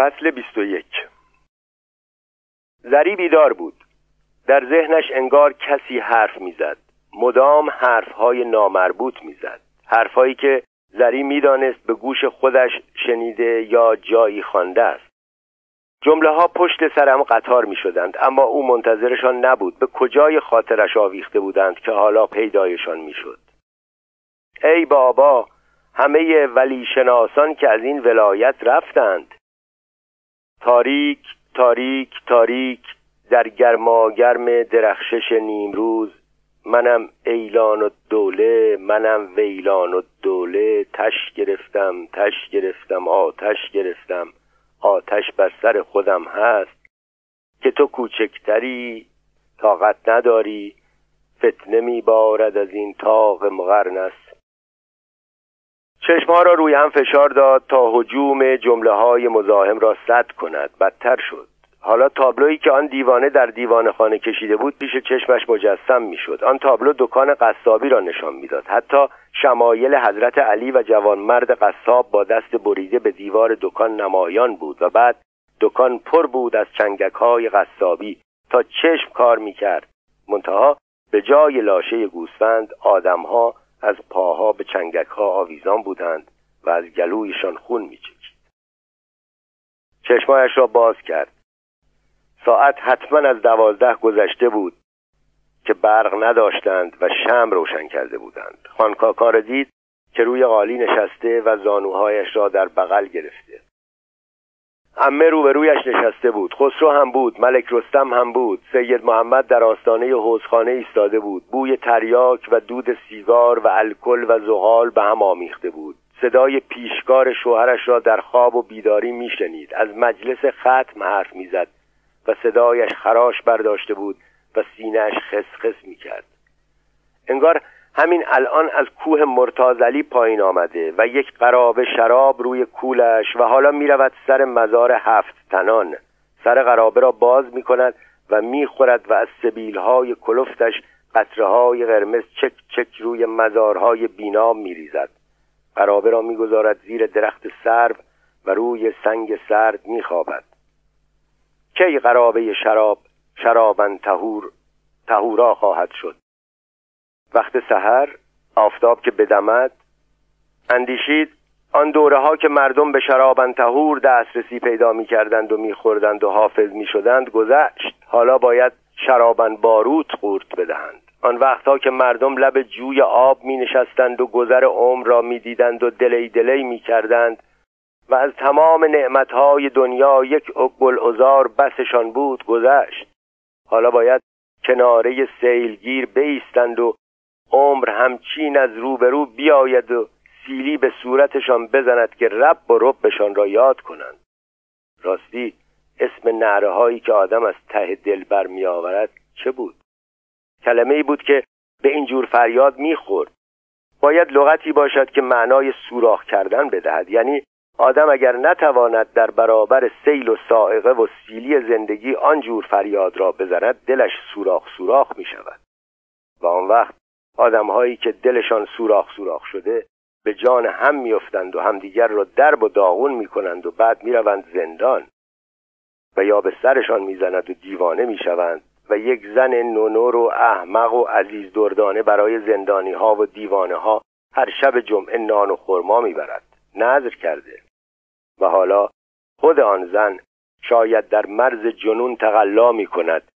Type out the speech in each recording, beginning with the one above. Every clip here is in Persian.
فصل 21 زری بیدار بود. در ذهنش انگار کسی حرف می‌زد. مدام حرفهای نامربوط می‌زد. حرفهایی که زری می‌دانست به گوش خودش شنیده یا جایی خوانده است. جمله ها پشت سرم قطار می شدند اما او منتظرشان نبود به کجای خاطرش آویخته بودند که حالا پیدایشان می شد ای بابا همه ولی شناسان که از این ولایت رفتند. تاریک تاریک تاریک در گرماگرم درخشش نیمروز. منم ایلان و دوله منم ویلان و دوله. تش گرفتم تش گرفتم آتش گرفتم. آتش بر سر خودم هست که تو کوچکتری طاقت نداری. فتنه میبارد از این تاق مغرنس چشمها را روی هم فشار داد تا حجوم جمله های مزاحم را سد کند. بدتر شد. حالا تابلویی که آن دیوانه در دیوان خانه کشیده بود پیش چشمش مجسم می‌شد. آن تابلو دکان قصابی را نشان می‌داد. حتی شمایل حضرت علی و جوانمرد قصاب با دست بریده به دیوار دکان نمایان بود و بعد دکان پر بود از چنگک های قصابی. تا چشم کار می‌کرد. منتها به جای لاشه گوسفند آدمها از پاها به چنگک ها آویزان بودند و از گلویشان خون میچکید چشمایش را باز کرد. ساعت حتما از دوازده گذشته بود که برق نداشتند و شم روشن کرده بودند. خانکاکا را دید که روی قالی نشسته و زانوهایش را در بغل گرفته. امه روبرویش نشسته بود. خسرو هم بود ملک رستم هم بود. سید محمد در آستانه حوزخانه ایستاده بود. بوی تریاک و دود سیگار و الکل و زغال به هم آمیخته بود. صدای پیشکار شوهرش را در خواب و بیداری میشنید. از مجلس ختم حرف می‌زد و صدایش خراش برداشته بود و سینهش خسخس می‌کرد. انگار همین الان از کوه مرتازلی پایین آمده و یک قرابه شراب روی کولش و حالا می‌رود سر مزار هفت تنان. سر قرابه را باز می کند و می‌خورد و از سبیلهای کلفتش قطره های قرمز چک چک روی مزارهای بینام میریزد. قرابه را می‌گذارد زیر درخت سرو و روی سنگ سرد میخوابد. کی قرابه شراب شرابن تهور تهورا خواهد شد؟ وقت سحر آفتاب که بدمد اندیشید آن دوره ها که مردم به شرابن تهور دسترسی پیدا می کردند و می خوردند و حافظ می شدند گذشت. حالا باید شرابن باروت قورت بدهند. آن وقتها که مردم لب جوی آب می نشستند و گذر عمر را می دیدند و دلی دلی می کردند و از تمام نعمتهای دنیا یک گل ازار بسشان بود گذشت. حالا باید کناره سیلگیر بیستند و عمر همچین از روبرو بیاید و سیلی به صورتشان بزند که رب و ربشان را یاد کنند. راستی اسم نعره هایی که آدم از ته دل بر آورد چه بود؟ کلمه ای بود که به این جور فریاد می‌خورد باید لغتی باشد که معنای سوراخ کردن بدهد. یعنی آدم اگر نتواند در برابر سیل و سائقه و سیلی زندگی آنجور فریاد را بزند دلش سوراخ سوراخ می شود. و آن وقت آدمهایی که دلشان سوراخ سوراخ شده به جان هم میافتند و همدیگر را درب و داغون می‌کنند و بعد می‌روند زندان و یا به سرشان می‌زند و دیوانه می‌شوند و یک زن نونور و احمق و عزیز دردانه برای زندانی ها و دیوانه ها هر شب جمعه نان و خرما می‌برد. نظر کرده. و حالا خود آن زن شاید در مرز جنون تقلا می کند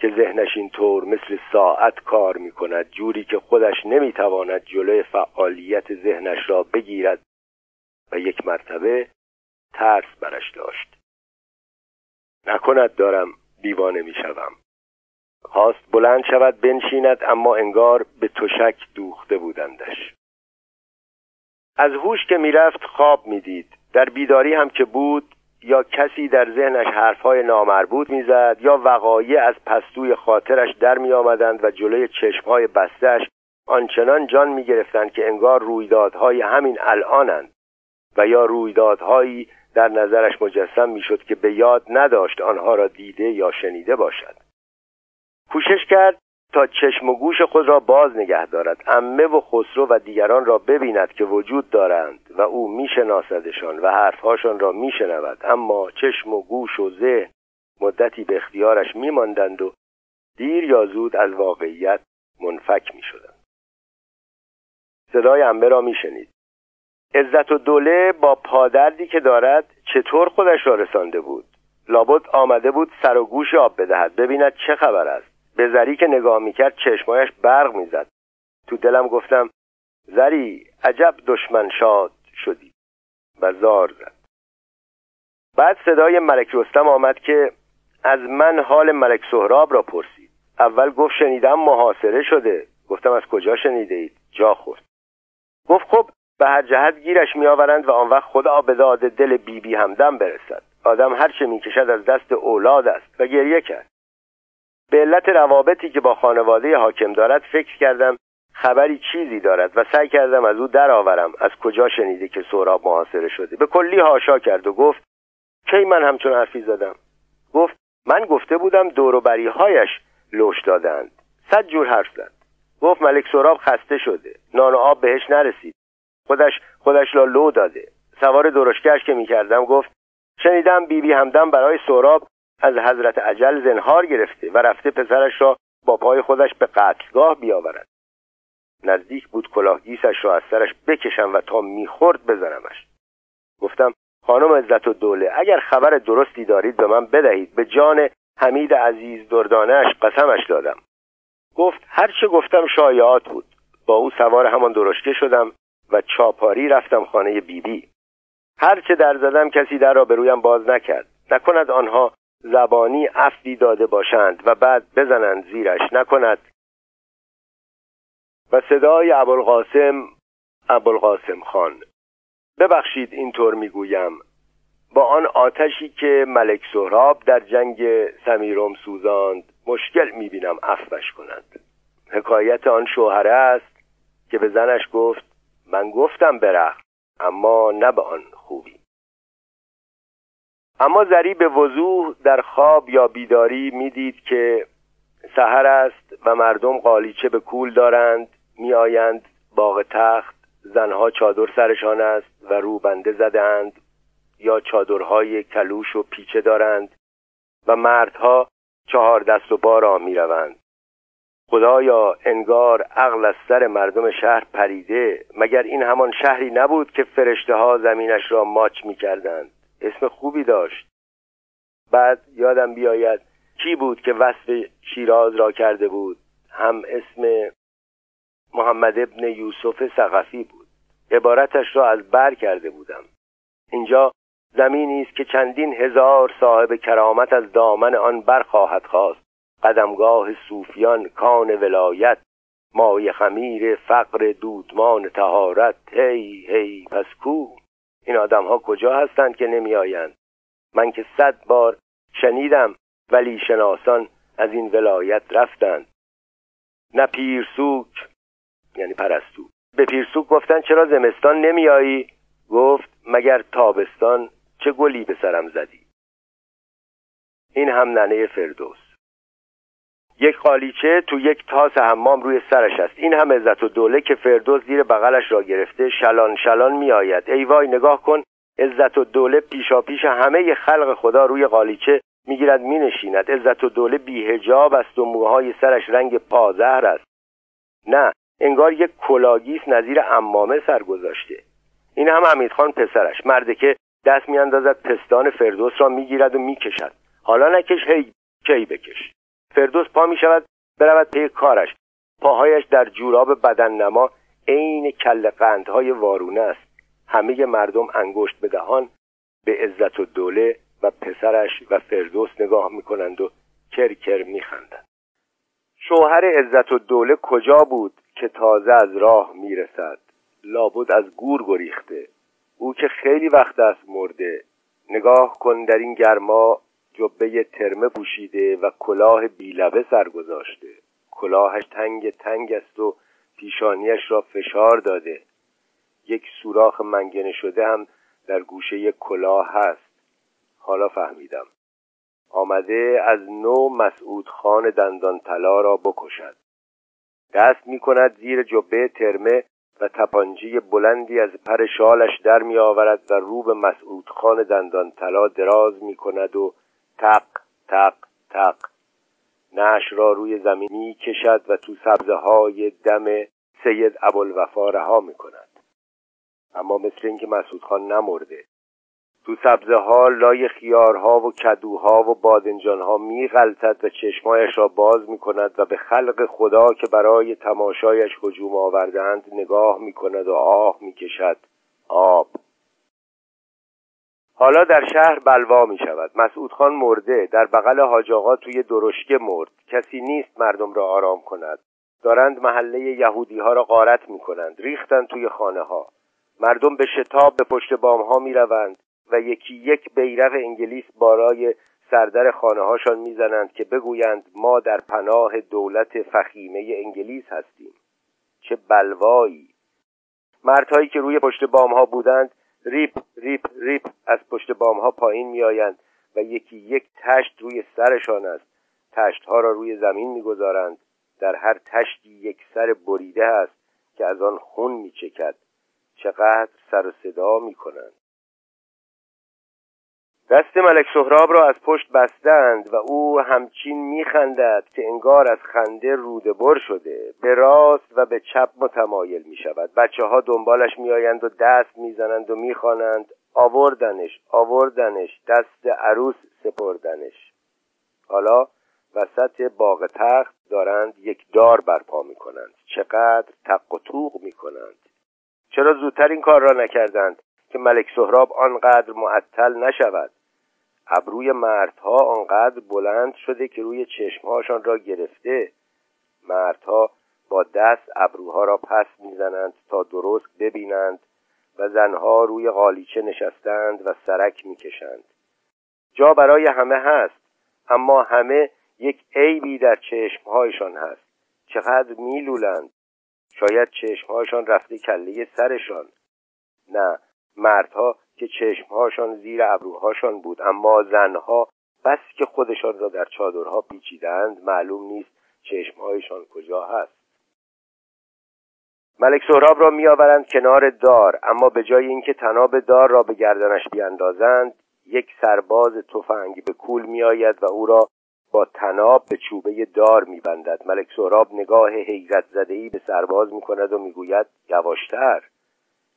که ذهنش اینطور مثل ساعت کار می کند جوری که خودش نمی تواند جلوی فعالیت ذهنش را بگیرد و یک مرتبه ترس برش داشت. نکند دارم دیوانه می شوم خواست بلند شود بنشیند اما انگار به تشک دوخته بودندش. از هوش که می‌رفت خواب می‌دید. در بیداری هم که بود یا کسی در ذهنش حرفهای نامربوط می‌زد یا وقایع از پستوی خاطرش در می آمدند و جلوی چشمهای بستش آنچنان جان می گرفتند که انگار رویدادهای همین الانند و یا رویدادهایی در نظرش مجسم می‌شد که به یاد نداشت آنها را دیده یا شنیده باشد. کوشش کرد تا چشم و گوش خود را باز نگه دارد. امه و خسرو و دیگران را ببیند که وجود دارند و او میشناسدشان و حرفهاشان را میشنود. اما چشم و گوش و ذهن مدتی به اختیارش میماندند و دیر یا زود از واقعیت منفک می‌شدند. صدای امه را میشنید. عزت و دوله با پادردی که دارد چطور خودش را رسانده بود؟ لابد آمده بود سر و گوش آب بدهد. ببیند چه خبر است. به زری که نگاه می‌کرد چشمایش برق می‌زد. تو دلم گفتم زری عجب دشمن شاد شدی. و زار زد. بعد صدای ملک رستم آمد که از من حال ملک سهراب را پرسید. اول گفت شنیدم محاصره شده. گفتم از کجا شنیده اید؟ جا خورد. گفت خب به هر جهت گیرش میآورند و آن وقت خدا به داد دل بیبی بی همدم برسد. آدم هر چه می‌کشد از دست اولاد است و گریه کرد. به علت روابطی که با خانواده حاکم دارد فکر کردم خبری چیزی دارد و سعی کردم از او درآورم. از کجا شنیده که سهراب محاصره شده؟ به کلی هاشا کرد و گفت کی من همچون حرفی زدم؟ گفت من گفته بودم دوروبری هایش لوش دادند. صد جور حرف زد. گفت ملک سراب خسته شده. نان و آب بهش نرسید. خودش خودش را لو داده. سوار درشکش که می‌کردم گفت شنیدم بیبی بی همدم برای سراب از حضرت عجل زنهار گرفته و رفته پسرش را با پای خودش به قتلگاه بیاورد. نزدیک بود کلاهگیسش را از سرش بکشم و تا می‌خورد بزنمش. گفتم خانم عزت و دوله اگر خبر درستی دارید به من بدهید. به جان حمید عزیز دردانش قسمش دادم. گفت هر چه گفتم شایعات بود. با او سوار همان درشکه شدم و چاپاری رفتم خانه بیبی. بی. هر چه در زدم کسی در را به رویم باز نکرد. نکند آنها زبانی افدی داده باشند و بعد بزنند زیرش نکند. و صدای ابوالقاسم ابوالقاسم خان. ببخشید اینطور می‌گویم. با آن آتشی که ملک سهراب در جنگ سمیروم سوزاند مشکل می‌بینم افبش کنند حکایت آن شوهره است که به زنش گفت من گفتم برخت اما نه به آن خوبی. اما زری به وضوح در خواب یا بیداری می‌دید که سحر است و مردم قالیچه به کول دارند میآیند باغ تخت زنها چادر سرشان است و روبنده زدند یا چادرهای کلوش و پیچه دارند و مردها چهار دست و پا را می روند. خدایا انگار عقل از سر مردم شهر پریده مگر این همان شهری نبود که فرشته ها زمینش را ماچ می کردند اسم خوبی داشت. بعد یادم بیاید کی بود که وصف شیراز را کرده بود؟ هم اسم محمد ابن یوسف سقفی بود. عبارتش را از بر کرده بودم. اینجا زمینی است که چندین هزار صاحب کرامت از دامن آن برخواهد خواست. قدمگاه صوفیان کان ولایت مای خمیر فقر دودمان تهارت هی هی پس کو؟ این آدم ها کجا هستند که نمی آیند من که صد بار شنیدم ولی شناسان از این ولایت رفتند. نه پیرسوک یعنی پرستو. به پیرسوک گفتن چرا زمستان نمیایی گفت مگر تابستان چه گلی به سرم زدی؟ این هم ننه فردوس. یک قالیچه تو یک تاس حمام روی سرش است. این هم عزت و دوله که فردوس زیر بغلش را گرفته شلان شلان میآید ای وای نگاه کن. عزت و دوله پیشا پیش همه خلق خدا روی قالیچه می‌گیرد مینشیند عزت‌الدوله بی‌حجاب است و موهای سرش رنگ پازهر است. نه انگار یک کلاه‌گیس نظیر عمامه سر گذاشته. این هم حمیدخان پسرش مردکه دست میاندازد پستان فردوس را می‌گیرد و می‌کشد حالا نکش کی بکش. فردوس پا می‌شود برود پی کارش. پاهایش در جوراب بدن نما عین کل قندهای وارونه است. همه مردم انگشت به دهان به عزت و دوله و پسرش و فردوس نگاه می‌کنند و کرکر میخندند شوهر عزت و دوله کجا بود که تازه از راه می‌رسد لابد از گور گریخته. او که خیلی وقت است مرده. نگاه کن در این گرما جبه ترمه پوشیده و کلاه بیلبه سر گذاشته کلاهش تنگ تنگ است و پیشانیش را فشار داده. یک سوراخ منگنه شده هم در گوشه کلاه هست. حالا فهمیدم. آمده از نو مسعود خان دندان طلا را بکشد. دست می کند زیر جبه ترمه و تپانچه بلندی از پر شالش در می آورد و رو به مسعود خان دندان طلا دراز می کند و تق تق تق. نش را روی زمین می کشد و تو سبزه های دم سید ابوالوفا رها می کند اما مثل اینکه مسعود خان نمرده. تو سبزه ها لای خیارها و کدوها و بادنجانها می غلطد و چشمایش را باز می کند و به خلق خدا که برای تماشایش هجوم آوردند نگاه می کند و آه می کشد آب. حالا در شهر بلوا می شود. مسعود خان مرده. در بغل حاج آقا توی درشکه مرد. کسی نیست مردم را آرام کند. دارند محله یهودی ها را غارت می کنند. ریختند توی خانه ها مردم به شتاب به پشت بام ها می روند و یکی یک بیرق انگلیس بارای سردر خانه هاشان می‌زنند که بگویند ما در پناه دولت فخیمه انگلیس هستیم. چه بلوایی! مردهایی که روی پشت بام ها بودند ریپ ریپ ریپ از پشت بام ها پایین میآیند و یکی یک تشت روی سرشان است. تشت ها را روی زمین می‌گذارند. در هر تشتی یک سر بریده است که از آن خون میچکد. چقدر سر و صدا می‌کنند. دست ملک سهراب را از پشت بستند و او همچین میخندد که انگار از خنده روده بر شده به راست و به چپ متمایل می شود بچه ها دنبالش میآیند و دست می‌زنند و می‌خوانند. آوردنش آوردنش دست عروس سپردنش. حالا وسط باغ تخت دارند یک دار برپا می کنند چقدر تق و توق می کنند چرا زودتر این کار را نکردند؟ که ملک سهراب آنقدر معطل نشود. ابروی مردها آنقدر بلند شده که روی چشمهاشان را گرفته. مردها با دست ابروها را پس می‌زنند تا درست ببینند و زنها روی قالیچه نشستند و سرک می‌کشند. جا برای همه هست اما همه یک عیبی در چشمهایشان هست. چقدر میلولند. شاید چشمهایشان رفته کله سرشان. نه مردها که چشمهاشان زیر ابروهاشان بود اما زنها بس که خودشان را در چادرها پیچیدند معلوم نیست چشمهایشان کجا هست. ملک سهراب را میآورند کنار دار اما به جای اینکه تناب دار را به گردنش بیاندازند یک سرباز تفنگ به کول میآید و او را با تناب به چوبه دار میبندد. ملک سهراب نگاه حیرت زدهای به سرباز می‌کند و می‌گوید یواشتر.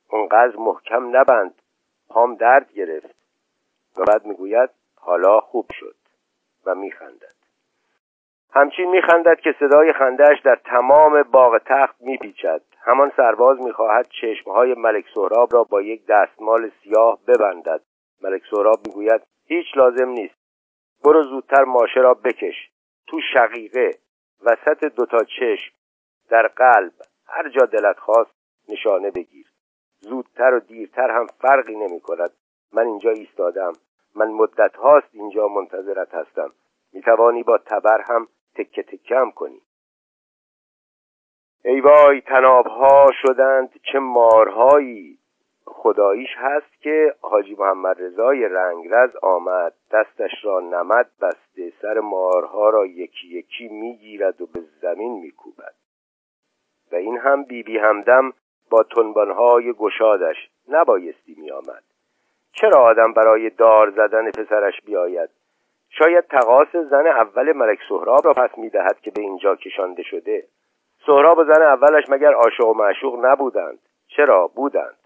اونقدر محکم نبند. پام درد گرفت و بعد می‌گوید حالا خوب شد و میخندد. همچین میخندد که صدای خندهش در تمام باغ تخت میپیچد. همان سرباز می‌خواهد چشمهای ملک سهراب را با یک دستمال سیاه ببندد. ملک سهراب می‌گوید هیچ لازم نیست. برو زودتر ماشه را بکش. تو شقیقه وسط دوتا چشم در قلب هر جا دلت خواست نشانه بگیر. زودتر و دیرتر هم فرقی نمی کند. من اینجا ایستادم. من مدت هاست اینجا منتظرت هستم. می توانی با تبر هم تکه هم کنی. ای وای تناب ها شدند چه مارهایی. خداییش هست که حاجی محمد رضای رنگرز آمد. دستش را نمد بسته سر مارها را یکی یکی می‌گیرد و به زمین میکوبد. و این هم بیبی بی همدم با تنبانهای گشادش نبایستی میآمد. چرا آدم برای دار زدن پسرش بیاید؟ شاید تقاس زن اول ملک سهراب را پس می‌دهد که به اینجا کشانده شده. سهراب و زن اولش مگر عاشق و معشوق نبودند؟ چرا بودند؟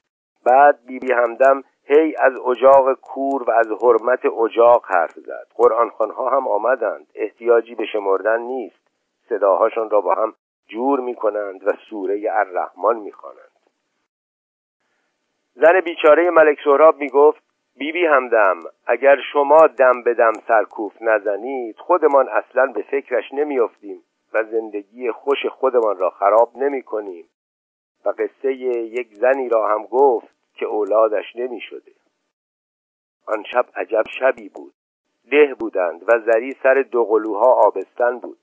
بعد بیبی بی همدم هی از اجاق کور و از حرمت اجاق حرف زد. قرآن ها هم آمدند. احتیاجی به شمردن نیست. صداهاشان را با هم جور می کنند و سوره الرحمن می خوانند. زن بیچاره ملک سهراب می گفت بیبی همدم اگر شما دم به دم سرکوف نزنید خودمان اصلا به فکرش نمیافتیم و زندگی خوش خودمان را خراب نمی کنیم و قصه یک زنی را هم گفت که اولادش نمی شده آن شب عجب شبی بود. ده بودند و زری سر دوقلوها آبستن بود.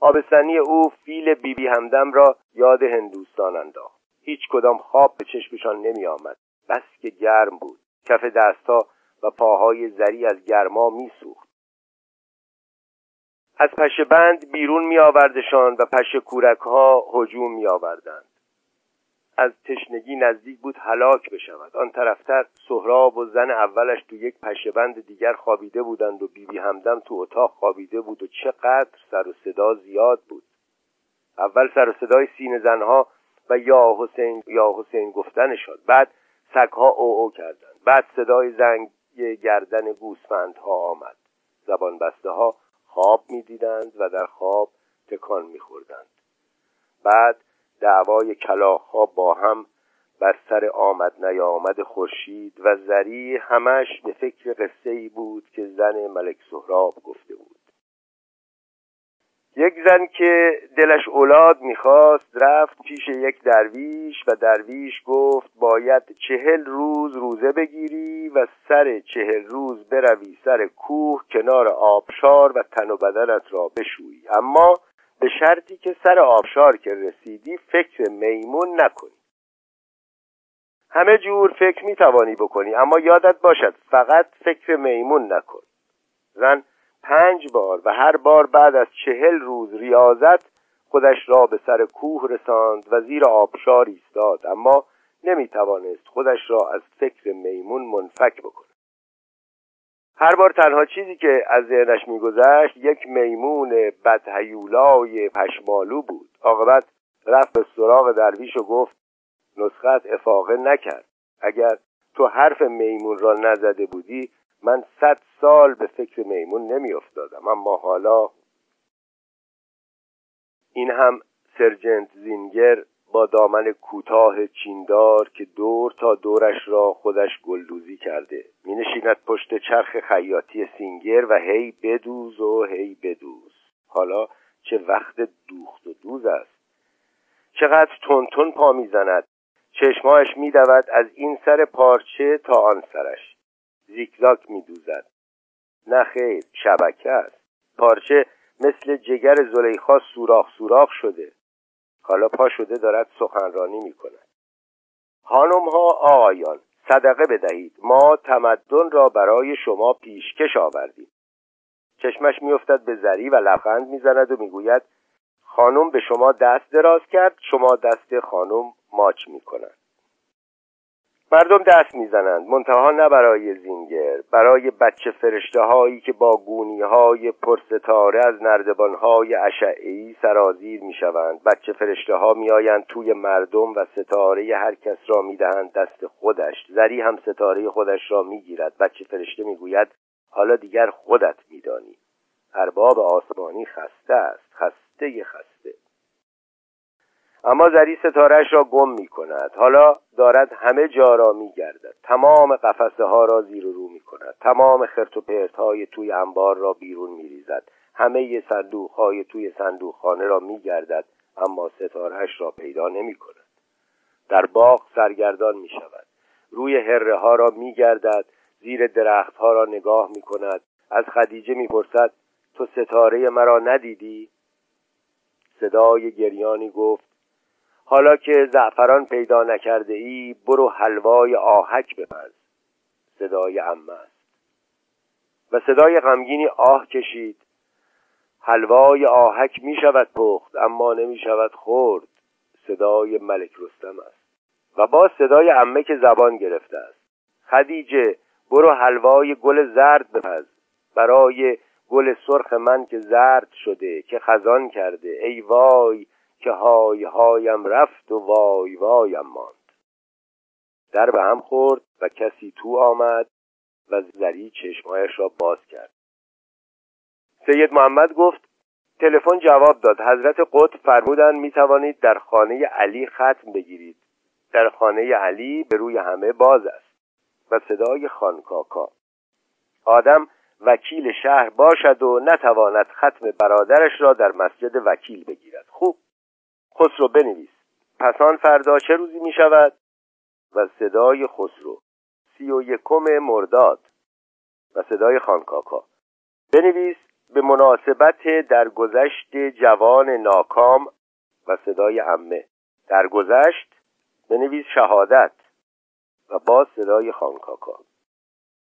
آبستنی او فیل بیبی بی همدم را یاد هندوستان انداخت. هیچ کدام خواب به چشمشان نمی آمد بس که گرم بود. کف دستها و پاهای زری از گرما می سوخت از پشه بند بیرون می آوردشان و پشه کورک ها هجوم می آوردند از تشنگی نزدیک بود هلاک بشود. آن طرفتر سهراب و زن اولش تو یک پشه بند دیگر خوابیده بودند و بیبی بی همدم تو اتاق خوابیده بود و چقدر سر و صدا زیاد بود. اول سر و صدای سین زنها و یا حسین یا حسین گفتن شد. بعد سگها او او کردند. بعد صدای زنگ گردن گوسفندها آمد. زبان بسته ها خواب می‌دیدند و در خواب تکان میخوردند. بعد دعوای ها با هم بر سر آمد نیامد خورشید و زری همش به فکر قصه ای بود که زن ملک سهراب گفته بود. یک زن که دلش اولاد می‌خواست رفت پیش یک درویش و درویش گفت باید چهل روز روزه بگیری و سر چهل روز بروی سر کوه کنار آبشار و تن و بدنت را بشویی. اما به شرطی که سر آبشار که رسیدی فکر میمون نکنی. همه جور فکر می‌توانی بکنی اما یادت باشد فقط فکر میمون نکن. زن پنج بار و هر بار بعد از چهل روز ریاضت خودش را به سر کوه رساند و زیر آبشار ایستاد. اما نمی‌توانست خودش را از فکر میمون منفک بکند. هر بار تنها چیزی که از ذهنش میگذشت یک میمون بدهیولای پشمالو بود. عاقبت رفت به سراغ درویش و گفت نسخت افاقه نکرد. اگر تو حرف میمون را نزده بودی من صد سال به فکر میمون نمیافتادم اما حالا این هم سرجنت زینگر با دامن کوتاه چیندار که دور تا دورش را خودش گلدوزی کرده. می نشیند پشت چرخ خیاطی سینگر و هی بدوز و هی بدوز. حالا چه وقت دوخت و دوز است؟ چقدر تون پا می‌زند؟ چشمایش میدود از این سر پارچه تا آن سرش. زیکزاک میدوزد. نه خیر شبکه است. پارچه مثل جگر زلیخا سوراخ سوراخ شده. حالا پا شده دارد سخنرانی می کند خانم ها آقایان صدقه بدهید. ما تمدن را برای شما پیشکش آوردیم. چشمش میافتد به زری و لبخند می‌زند و می‌گوید خانم به شما دست دراز کرد. شما دست خانم ماچ می‌کنند مردم دست می‌زنند. منتها نه برای زینگر برای بچه فرشته هایی که با گونی های پرستاره از نردبان های اشعی سرازیر می‌شوند. بچه فرشته ها میآیند توی مردم و ستاره هر کس را می‌دهند دست خودش. زری هم ستاره خودش را می‌گیرد. بچه فرشته می‌گوید حالا دیگر خودت میدانی. ارباب آسمانی خسته است. خسته خسته. اما زری ستارش را گم می کند حالا دارد همه جا را می گردد تمام قفسه ها را زیر و رو می کند تمام خرت و پرت های توی انبار را بیرون می ریزد همه صندوق های توی صندوق خانه را می گردد اما ستارهش را پیدا نمی کند در باغ سرگردان می شود روی هره ها را می گردد زیر درخت ها را نگاه می کند از خدیجه می پرسد تو ستاره مرا ندیدی؟ صدای گریانی گفت حالا که زعفران پیدا نکرده ای برو حلوای آهک بپز. صدای عمه است. و صدای غمگینی آه کشید. حلوای آهک می شود پخت اما نمی شود خورد. صدای ملک رستم است. و با صدای عمه که زبان گرفته است. خدیجه برو حلوای گل زرد بپز. برای گل سرخ من که زرد شده که خزان کرده. ای وای که های هایم رفت و وای وایم ماند. در به هم خورد و کسی تو آمد و زری چشمایش را باز کرد. سید محمد گفت تلفن جواب داد. حضرت قطب فرمودند می توانید در خانه علی ختم بگیرید. در خانه علی به روی همه باز است و صدای خانکاکا. آدم وکیل شهر باشد و نتواند ختم برادرش را در مسجد وکیل بگیرد. خوب. خسرو بنویس. پسان فردا چه روزی می شود؟ و صدای خسرو. سی و یکم مرداد. و صدای خانکاکا. بنویس به مناسبت درگذشت جوان ناکام و صدای امه درگذشت بنویس شهادت. و باز صدای خانکاکا.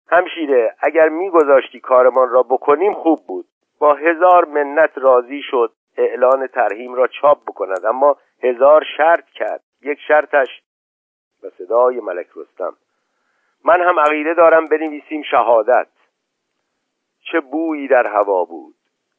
همشیره اگر میگذاشتی کارمان را بکنیم خوب بود. با هزار منت راضی شد. اعلان ترهیم را چاپ بکند. اما هزار شرط کرد. یک شرطش و صدای ملک رستم. من هم عقیده دارم بنویسیم شهادت. چه بویی در هوا بود.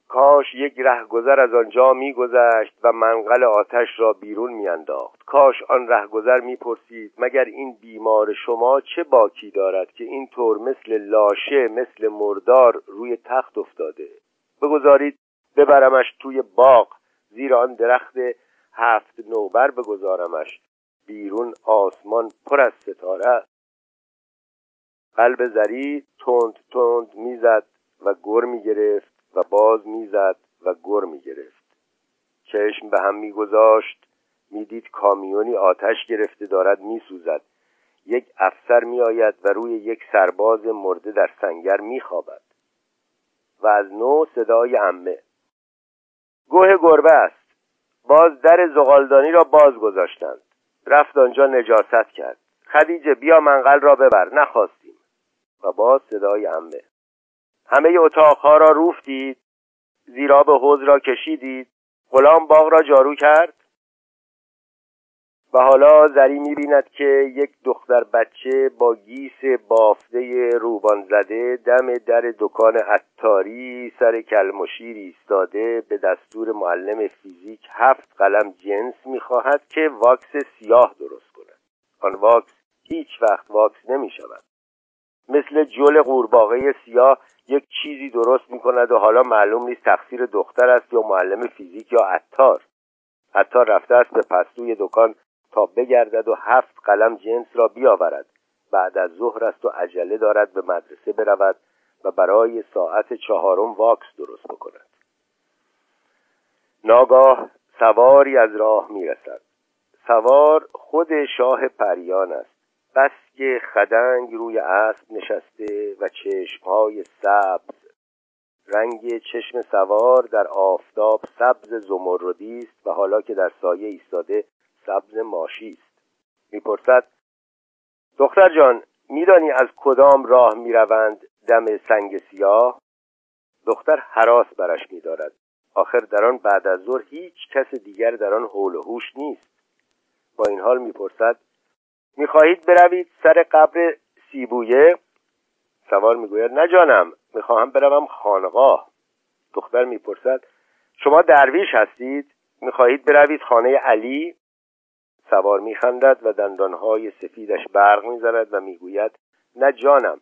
کاش یک رهگذر از آنجا میگذشت و منقل آتش را بیرون میانداخت. کاش آن رهگذر می‌پرسید مگر این بیمار شما چه باکی دارد که این طور مثل لاشه مثل مردار روی تخت افتاده؟ بگذارید ببرمش توی باغ زیر آن درخت هفت نوبر بگذارمش. بیرون آسمان پر از ستاره است. قلب زری تند تند می‌زد و گر می‌گرفت و باز می‌زد و گر می‌گرفت. چشم به هم میگذاشت. می‌دید کامیونی آتش گرفته دارد میسوزد. یک افسر میآید و روی یک سرباز مرده در سنگر میخوابد. و از نو صدای امه گوه گربه است. باز در زغالدانی را باز گذاشتند. رفت آنجا نجاست کرد. خدیجه بیا منقل را ببر نخواستیم. و باز صدای امه همه اتاقها را روفتید به حوز را کشیدید. غلام باغ را جارو کرد. و حالا زری می‌بیند که یک دختر بچه با گیس بافته روبان زده دم در دکان عطاری سر کلمشیر ایستاده به دستور معلم فیزیک هفت قلم جنس می‌خواهد که واکس سیاه درست کند. آن واکس هیچ وقت واکس نمی شود مثل جل قورباغه سیاه یک چیزی درست می کند و حالا معلوم نیست تقصیر دختر است یا معلم فیزیک یا عطار. عطار رفته است به پستوی دکان تا بگردد و هفت قلم جنس را بیاورد. بعد از ظهر است و عجله دارد به مدرسه برود و برای ساعت چهارم واکس درست بکند. ناگاه سواری از راه می‌رسد. سوار خود شاه پریان است. بس که خدنگ روی اسب نشسته و چشمهای سبز. رنگ چشم سوار در آفتاب سبز زمردی است و حالا که در سایه ایستاده سبز ماشی است. می‌پرسد دختر جان میدانی از کدام راه می‌روند دم سنگ سیاه؟ دختر حراس برش میدارد. آخر در آن بعد از ظهر هیچ کس دیگر در آن حول و هوش نیست. با این حال می‌پرسد می‌خواهید بروید سر قبر سیبویه؟ سوار می‌گوید نه جانم می‌خواهم بروم خانقاه. دختر می‌پرسد شما درویش هستید؟ می‌خواهید بروید خانه علی؟ سوار میخندد و دندانهای سفیدش برق می‌زند و می‌گوید نه جانم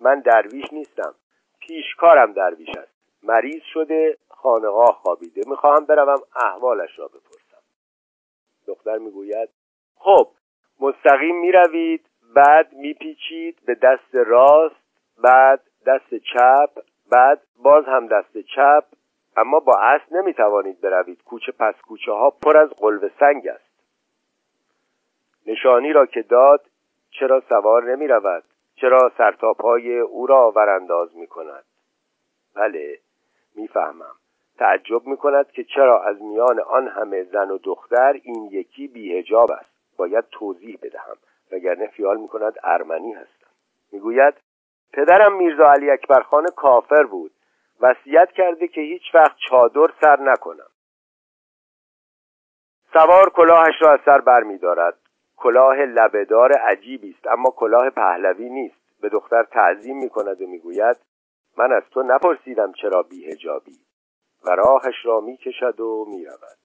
من درویش نیستم پیشکارم درویش است مریض شده خانقاه خوابیده می‌خواهم بروم احوالش را بپرسم. دختر می‌گوید خب مستقیم می‌روید بعد میپیچید به دست راست بعد دست چپ بعد باز هم دست چپ اما با اسب نمی‌توانید بروید کوچه پس کوچه ها پر از قلب سنگ است. نشانی را که داد چرا سوار نمی رود؟ چرا سرتاپای او را ورانداز می کند؟ بله می‌فهمم تعجب می کند که چرا از میان آن همه زن و دختر این یکی بیهجاب است. باید توضیح بدهم وگرنه خیال می کند ارمنی هستم. می‌گوید پدرم میرزا علی اکبر خان کافر بود. وصیت کرده که هیچ وقت چادر سر نکنم. سوار کلاهش را از سر بر می دارد. کلاه لبهدار عجیبی است. اما کلاه پهلوی نیست. به دختر تعظیم می کند و می‌گوید من از تو نپرسیدم چرا بیهجابی و راهش را می کشد و می رود.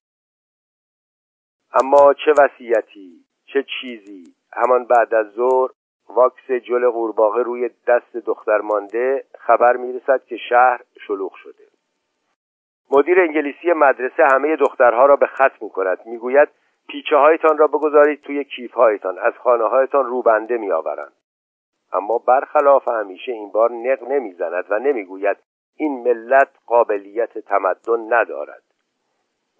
اما چه وصیتی چه چیزی؟ همان بعد از ظهر واکس جل قورباغه روی دست دختر مانده خبر می‌رسد که شهر شلوغ شده. مدیر انگلیسی مدرسه همه دخترها را به خط می کند می‌گوید پیچه هایتان را بگذارید توی کیف هایتان از خانه هایتان روبنده می آورند. اما برخلاف همیشه این بار نق نمی‌زند و نمی‌گوید این ملت قابلیت تمدن ندارد.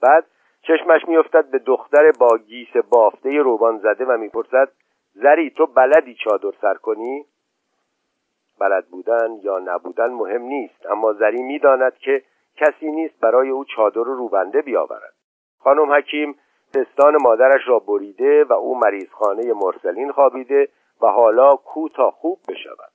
بعد چشمش میافتد به دختر با گیس بافته روبان زده و می‌پرسد زری تو بلدی چادر سر کنی؟ بلد بودن یا نبودن مهم نیست اما زری می‌داند که کسی نیست برای او چادر و روبنده بیاورد. خانم حکیم پستان مادرش را بریده و او مریض خانه مرسلین خوابیده و حالا کو تا خوب بشود.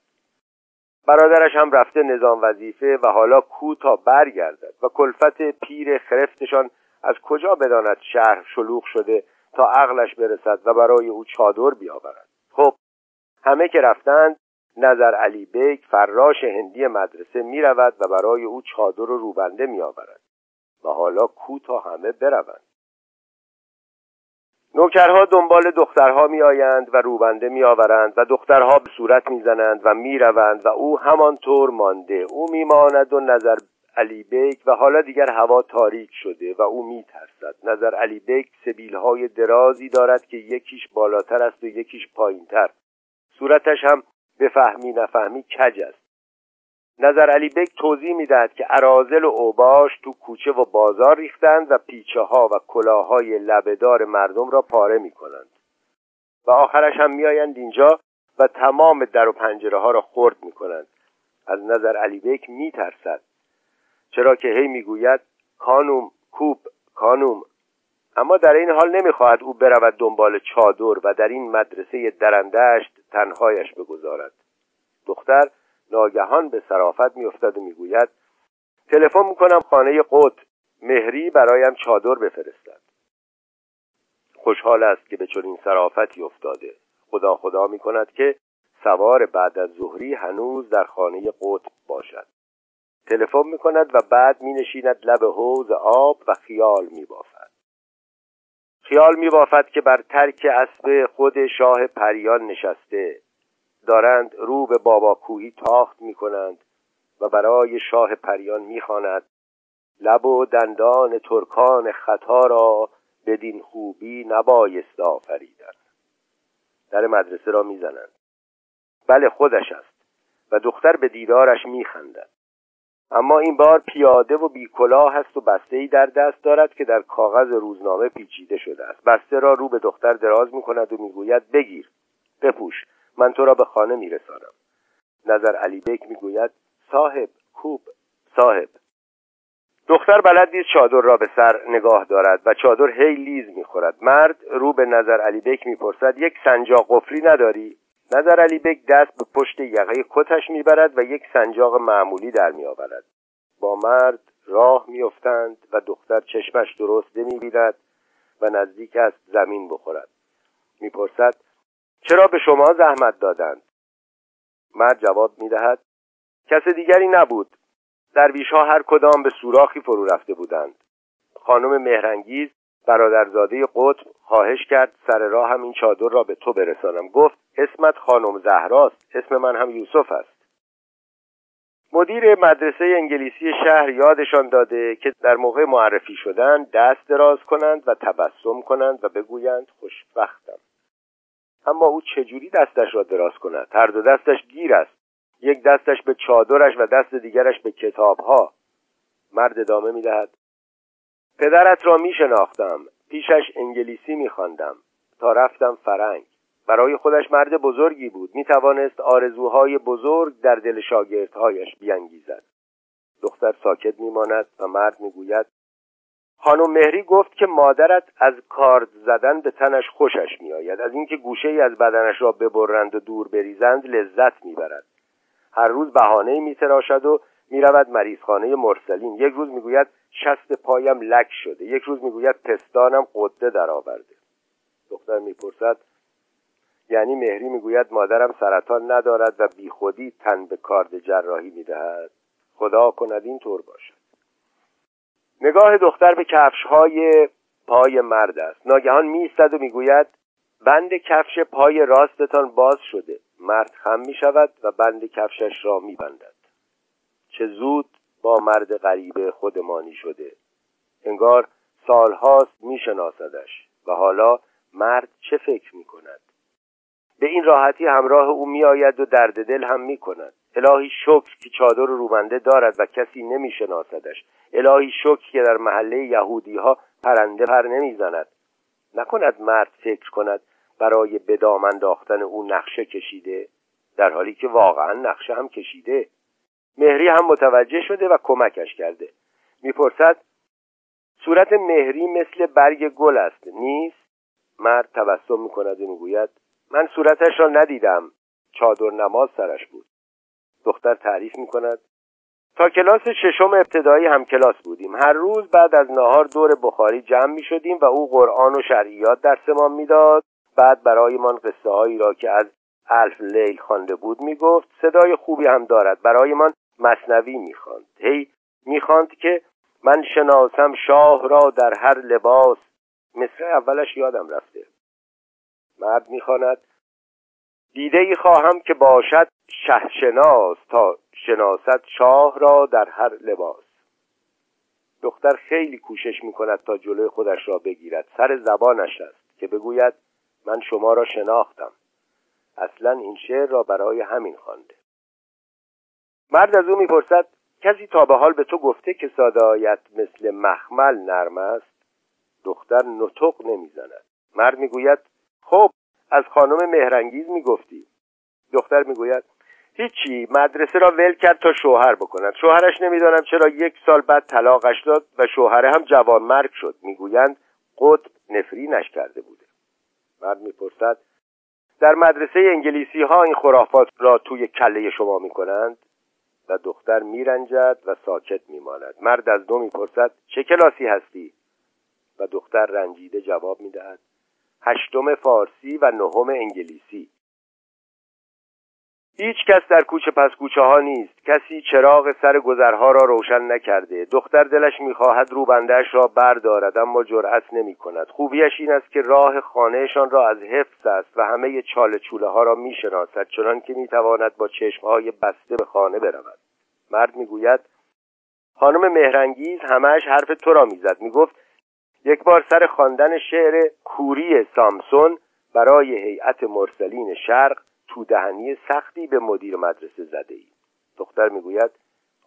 برادرش هم رفته نظام وظیفه و حالا کو تا برگردد و کلفت پیر خرفتشان از کجا بداند شهر شلوغ شده تا عقلش برسد و برای او چادر بیاورد؟ خب همه که رفتند نظر علی بیگ فراش هندی مدرسه می رود و برای او چادر و روبنده می آورد و حالا کو تا همه بروند. نوکرها دنبال دخترها می آیند و روبنده می آورند و دخترها به صورت می زنند و می روند و او همانطور مانده. او می ماند و نظر علی بیگ و حالا دیگر هوا تاریک شده و او می ترسد نظر علی بیگ سبیل های درازی دارد که یکیش بالاتر است و یکیش پایینتر. صورتش هم بفهمی نفهمی کج است. نظر علی بک توضیح می‌دهد که ارازل و اوباش تو کوچه و بازار ریختند و پیچه ها و کلاهای لبهدار مردم را پاره می کنند و آخرش هم میآیند اینجا و تمام در و پنجره ها را خرد می کنند از نظر علی بک می ترسد چرا که هی می‌گوید کانوم کوب کانوم. اما در این حال نمی‌خواهد او برود دنبال چادر و در این مدرسه درندشت تنهایش بگذارد. دختر ناگهان به صرافت میافتد و می‌گوید تلفن می‌کنم خانه قط مهری برایم چادر بفرستد. خوشحال است که به چنین صرافتی افتاده. خدا خدا می‌کند که سوار بعد از ظهری هنوز در خانه قطب باشد. تلفن می‌کند و بعد مینشیند لب حوز آب و خیال میبافد. خیال میبافد که بر ترک اسب خود شاه پریان نشسته. دارند رو به بابا کوهی تاخت می کنند و برای شاه پریان می‌خواند. لب و دندان ترکان خطا را بدین خوبی نبایست آفریدن در مدرسه را می‌زنند. بله خودش است و دختر به دیدارش میخندد. اما این بار پیاده و بیکلاه هست و بسته ای در دست دارد که در کاغذ روزنامه پیچیده شده است. بسته را رو به دختر دراز می کند و می‌گوید بگیر بپوش. من تو را به خانه میرسانم. نظر علی بیک می‌گوید صاحب کوب صاحب. دختر بلد نیست چادر را به سر نگاه دارد و چادر هی لیز می‌خورد. مرد رو به نظر علی بیک می‌پرسد یک سنجاق قفلی نداری؟ نظر علی بیک دست به پشت یقه کتش می‌برد و یک سنجاق معمولی در میآورد. با مرد راه میافتند و دختر چشمش درست نمی‌بیند و نزدیک است زمین بخورد. می‌پرسد چرا به شما زحمت دادند؟ مرد جواب می‌دهد کس دیگری نبود. درویش ها هر کدام به سوراخی فرو رفته بودند. خانم مهرنگیز برادرزاده قطب خواهش کرد سر راه هم این چادر را به تو برسانم. گفت اسمت خانم زهراست. اسم من هم یوسف است. مدیر مدرسه انگلیسی شهر یادشان داده که در موقع معرفی شدن دست دراز کنند و تبسم کنند و بگویند خوشبختم. اما او چجوری دستش را دراز کند؟ هر دو دستش گیر است. یک دستش به چادرش و دست دیگرش به کتابها. مرد ادامه می‌دهد. پدرت را می شناختم پیشش انگلیسی می خواندم تا رفتم فرنگ. برای خودش مرد بزرگی بود. می توانست آرزوهای بزرگ در دل شاگردهایش بیانگیزد. دختر ساکت میماند و مرد می‌گوید خانم مهری گفت که مادرت از کارد زدن به تنش خوشش میآید. از اینکه گوشه ای از بدنش را ببرند و دور بریزند لذت می‌برد. هر روز بهانه میتراشد و می‌رود مریضخانه مرسلین. یک روز می‌گوید شست پایم لک شده. یک روز می‌گوید پستانم قده درآورده. دختر می‌پرسد یعنی مهری می‌گوید مادرم سرطان ندارد و بیخودی تن به کارد جراحی می‌دهد؟ خدا کند این طور باشد. نگاه دختر به کفش های پای مرد است. ناگهان میستد و می‌گوید بند کفش پای راستتان باز شده. مرد خم می شود و بند کفشش را می بندد. چه زود با مرد غریبه خودمانی شده. انگار سالهاست می شناسدش و حالا مرد چه فکر می کند به این راحتی همراه او می آید و درد دل هم می کند الهی شکر که چادر روبنده دارد و کسی نمی شناسدش الهی شکر که در محله یهودی ها پرنده پر نمی‌زند. نکند مرد فکر کند برای بدام انداختن او نقشه کشیده در حالی که واقعا نقشه هم کشیده. مهری هم متوجه شده و کمکش کرده. می‌پرسد صورت مهری مثل برگ گل است نیست؟ مرد تبسم می‌کند و می‌گوید من صورتش را ندیدم. چادر نماز سرش بود. دختر تعریف می کند تا کلاس ششم ابتدایی هم کلاس بودیم. هر روز بعد از نهار دور بخاری جمع می شدیم و او قرآن و شرعیات درسمان می‌داد. بعد برایمان قصه هایی را که از الف لیل خوانده بود می‌گفت. صدای خوبی هم دارد. برایمان مصنوی می‌خواند. هی می‌خواند که من شناسم شاه را در هر لباس. مثل اولش یادم رفته. مرد می‌خواند دیده ای خواهم که باشد شهشناس تا شناست شاه را در هر لباس. دختر خیلی کوشش می‌کند تا جلوی خودش را بگیرد. سر زبانش است که بگوید من شما را شناختم. اصلا این شعر را برای همین خوانده. مرد از او می‌پرسد کسی تا به حال به تو گفته که سادایت مثل مخمل نرم است؟ دختر نطق نمی‌زند. مرد می‌گوید خب از خانم مهرنگیز می‌گفتی. دختر می‌گوید هیچی مدرسه را ول کرد تا شوهر بکند. شوهرش نمی‌دانم چرا یک سال بعد طلاقش داد و شوهر هم جوان مرگ شد. می‌گویند قطب نفرینش کرده بوده. مرد می‌پرسد در مدرسه انگلیسی ها این خرافات را توی کله شما می‌کنند؟ و دختر میرنجد و ساکت میماند. مرد از دو می‌پرسد چه کلاسی هستی؟ و دختر رنجیده جواب می‌دهد هشتم فارسی و نهم انگلیسی. هیچ کس در کوچه پس کوچه ها نیست. کسی چراغ سر گذرها را روشن نکرده. دختر دلش می‌خواهد روبندهش را بردارد اما جرأت نمی کند خوبیش این است که راه خانهشان را از حفظ است و همه چاله چوله ها را می‌شناسد چنان که می‌تواند با چشمهای بسته به خانه برود. مرد می‌گوید خانم مهرنگیز همش حرف تو را می‌زد. می‌گفت یک بار سر خواندن شعر کوری سامسون برای هیئت مرسلین شرق تو دهنی سختی به مدیر مدرسه زده ای دختر می‌گوید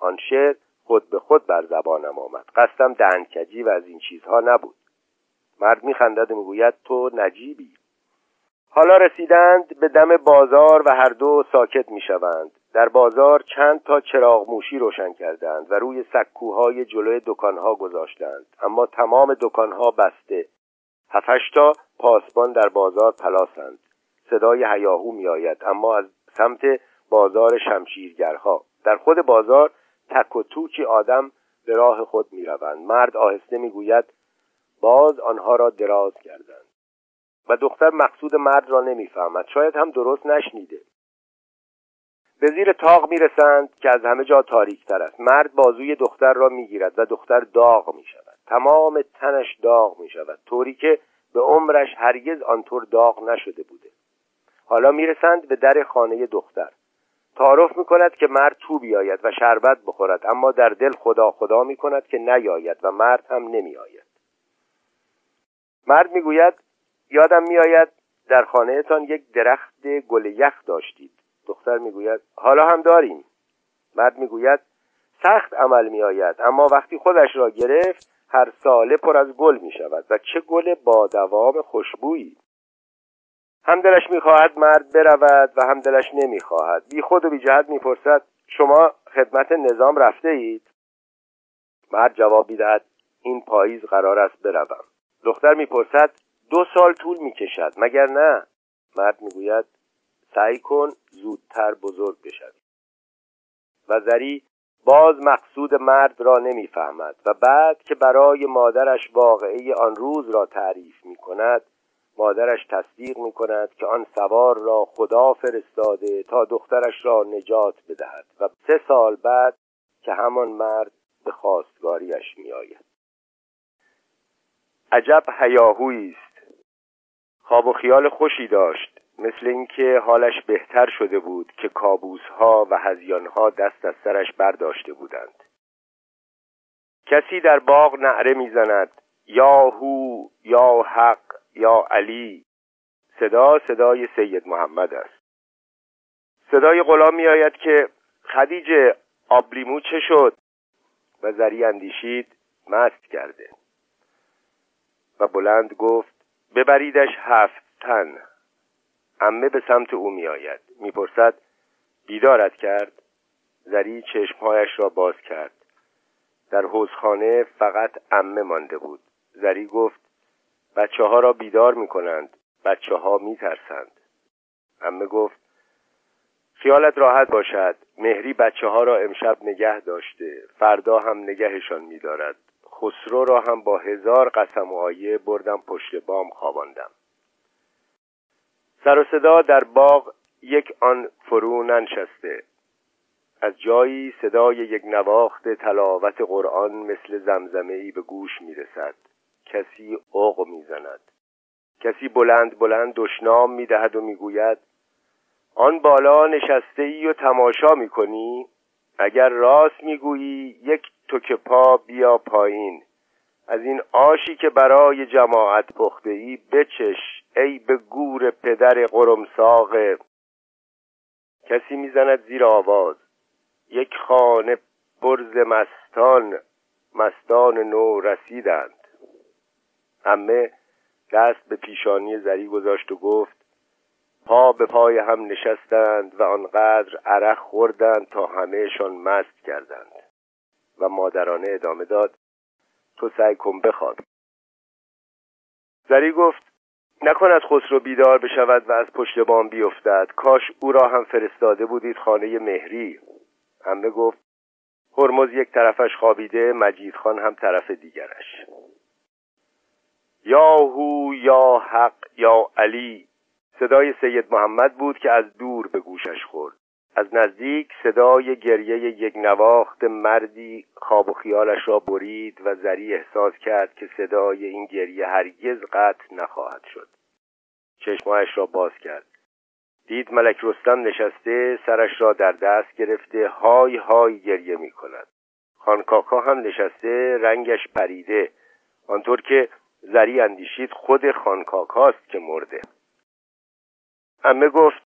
آن شعر خود به خود بر زبانم آمد. قصدم دهنکجی و از این چیزها نبود. مرد میخندد و می‌گوید تو نجیبی. حالا رسیدند به دم بازار و هر دو ساکت می‌شوند. در بازار چند تا چراغ موشی روشن کردند و روی سکوهای جلوی دکانها گذاشتند. اما تمام دکانها بسته. هفتش تا پاسبان در بازار پلاسند صدای هیاهو میآید اما از سمت بازار شمشیرگرها. در خود بازار تک و توکی آدم به راه خود می‌روند. مرد آهسته می‌گوید باز آنها را دراز کردند. و دختر مقصود مرد را نمی‌فهمد. شاید هم درست نشنیده. به زیر تاق می‌رسند که از همه جا تاریکتر است. مرد بازوی دختر را می‌گیرد و دختر داغ می شود تمام تنش داغ می شود طوری که به عمرش هرگز آنطور داغ نشده بوده. حالا می‌رسند به در خانه دختر. تعارف می‌کند که مرد تو بیاید و شربت بخورد اما در دل خدا خدا می‌کند که نیاید و مرد هم نمیآید. مرد می‌گوید یادم میآید در خانهتان یک درخت گل یخ داشتید. دختر می‌گوید حالا هم داریم. مرد می‌گوید سخت عمل میآید اما وقتی خودش را گرفت هر ساله پر از گل می شود و چه گل با دوام خوشبویی. هم دلش می‌خواهد مرد برود و هم دلش نمی‌خواهد. بی خود و بی جهت می‌پرسد شما خدمت نظام رفته اید؟ مرد جواب می‌دهد این پاییز قرار است بروم. دختر می‌پرسد دو سال طول می‌کشد مگر نه؟ مرد می‌گوید سعی کن زودتر بزرگ بشوی. و زری باز مقصود مرد را نمی‌فهمد و بعد که برای مادرش واقعی آن روز را تعریف می کند مادرش تصدیق می کند که آن سوار را خدا فرستاده تا دخترش را نجات بدهد و سه سال بعد که همان مرد به خواستگاریش می آید عجب هیاهویی است. خواب و خیال خوشی داشت. مثل اینکه حالش بهتر شده بود که کابوس ها و هزیان ها دست از سرش برداشته بودند. کسی در باغ نعره می‌زند یا هو یا حق یا علی. صدا صدای سید محمد است. صدای غلام می آید که خدیجه آبلیمو چه شد؟ و زری اندیشید مست کرده. و بلند گفت ببریدش هفت تن. امه به سمت او می آید می پرسد بیدارت کرد؟ زری چشمهایش را باز کرد. در حوزخانه فقط امه مانده بود. زری گفت بچه ها را بیدار می کنند بچه ها می ترسند امه گفت خیالت راحت باشد. مهری بچه ها را امشب نگه داشته. فردا هم نگهشان میدارد. خسرو را هم با هزار قسم و آیه بردم پشت بام خواباندم. سر و صدا در باغ یک آن فرو ننشسته. از جایی صدای یک نواخت تلاوت قرآن مثل زمزمه به گوش می‌رسد. کسی اوق می‌زند. کسی بلند بلند دشنام می‌دهد و می‌گوید آن بالا نشسته ای و تماشا می‌کنی؟ اگر راست می‌گویی یک توک پا بیا پایین. از این آشی که برای جماعت پخته ای بچش ای به گور پدر قرمساق. کسی می‌زند زیر آواز. یک خانه برز مستان مستان نو رسیدند همه دست به پیشانی زری گذاشت و گفت پا به پای هم نشستند و آنقدر عرق خوردند تا همهشان مست کردند. و مادرانه ادامه داد تو سعی کن بخواب زری گفت نکند خسرو بیدار بشود و از پشت بام بیفتد. کاش او را هم فرستاده بودید خانه مهری. همه گفت هرمز یک طرفش خوابیده مجید خان هم طرف دیگرش. یا هو یا حق یا علی. صدای سید محمد بود که از دور به گوشش خورد. از نزدیک صدای گریه یک نواخت مردی خواب و خیالش را برید و زری احساس کرد که صدای این گریه هرگز قطع نخواهد شد. چشمایش را باز کرد. دید ملک رستم نشسته سرش را در دست گرفته های های گریه می کند. خانکاکا هم نشسته رنگش پریده. آنطور که زری اندیشید خود خانکاکاست که مرده. امه گفت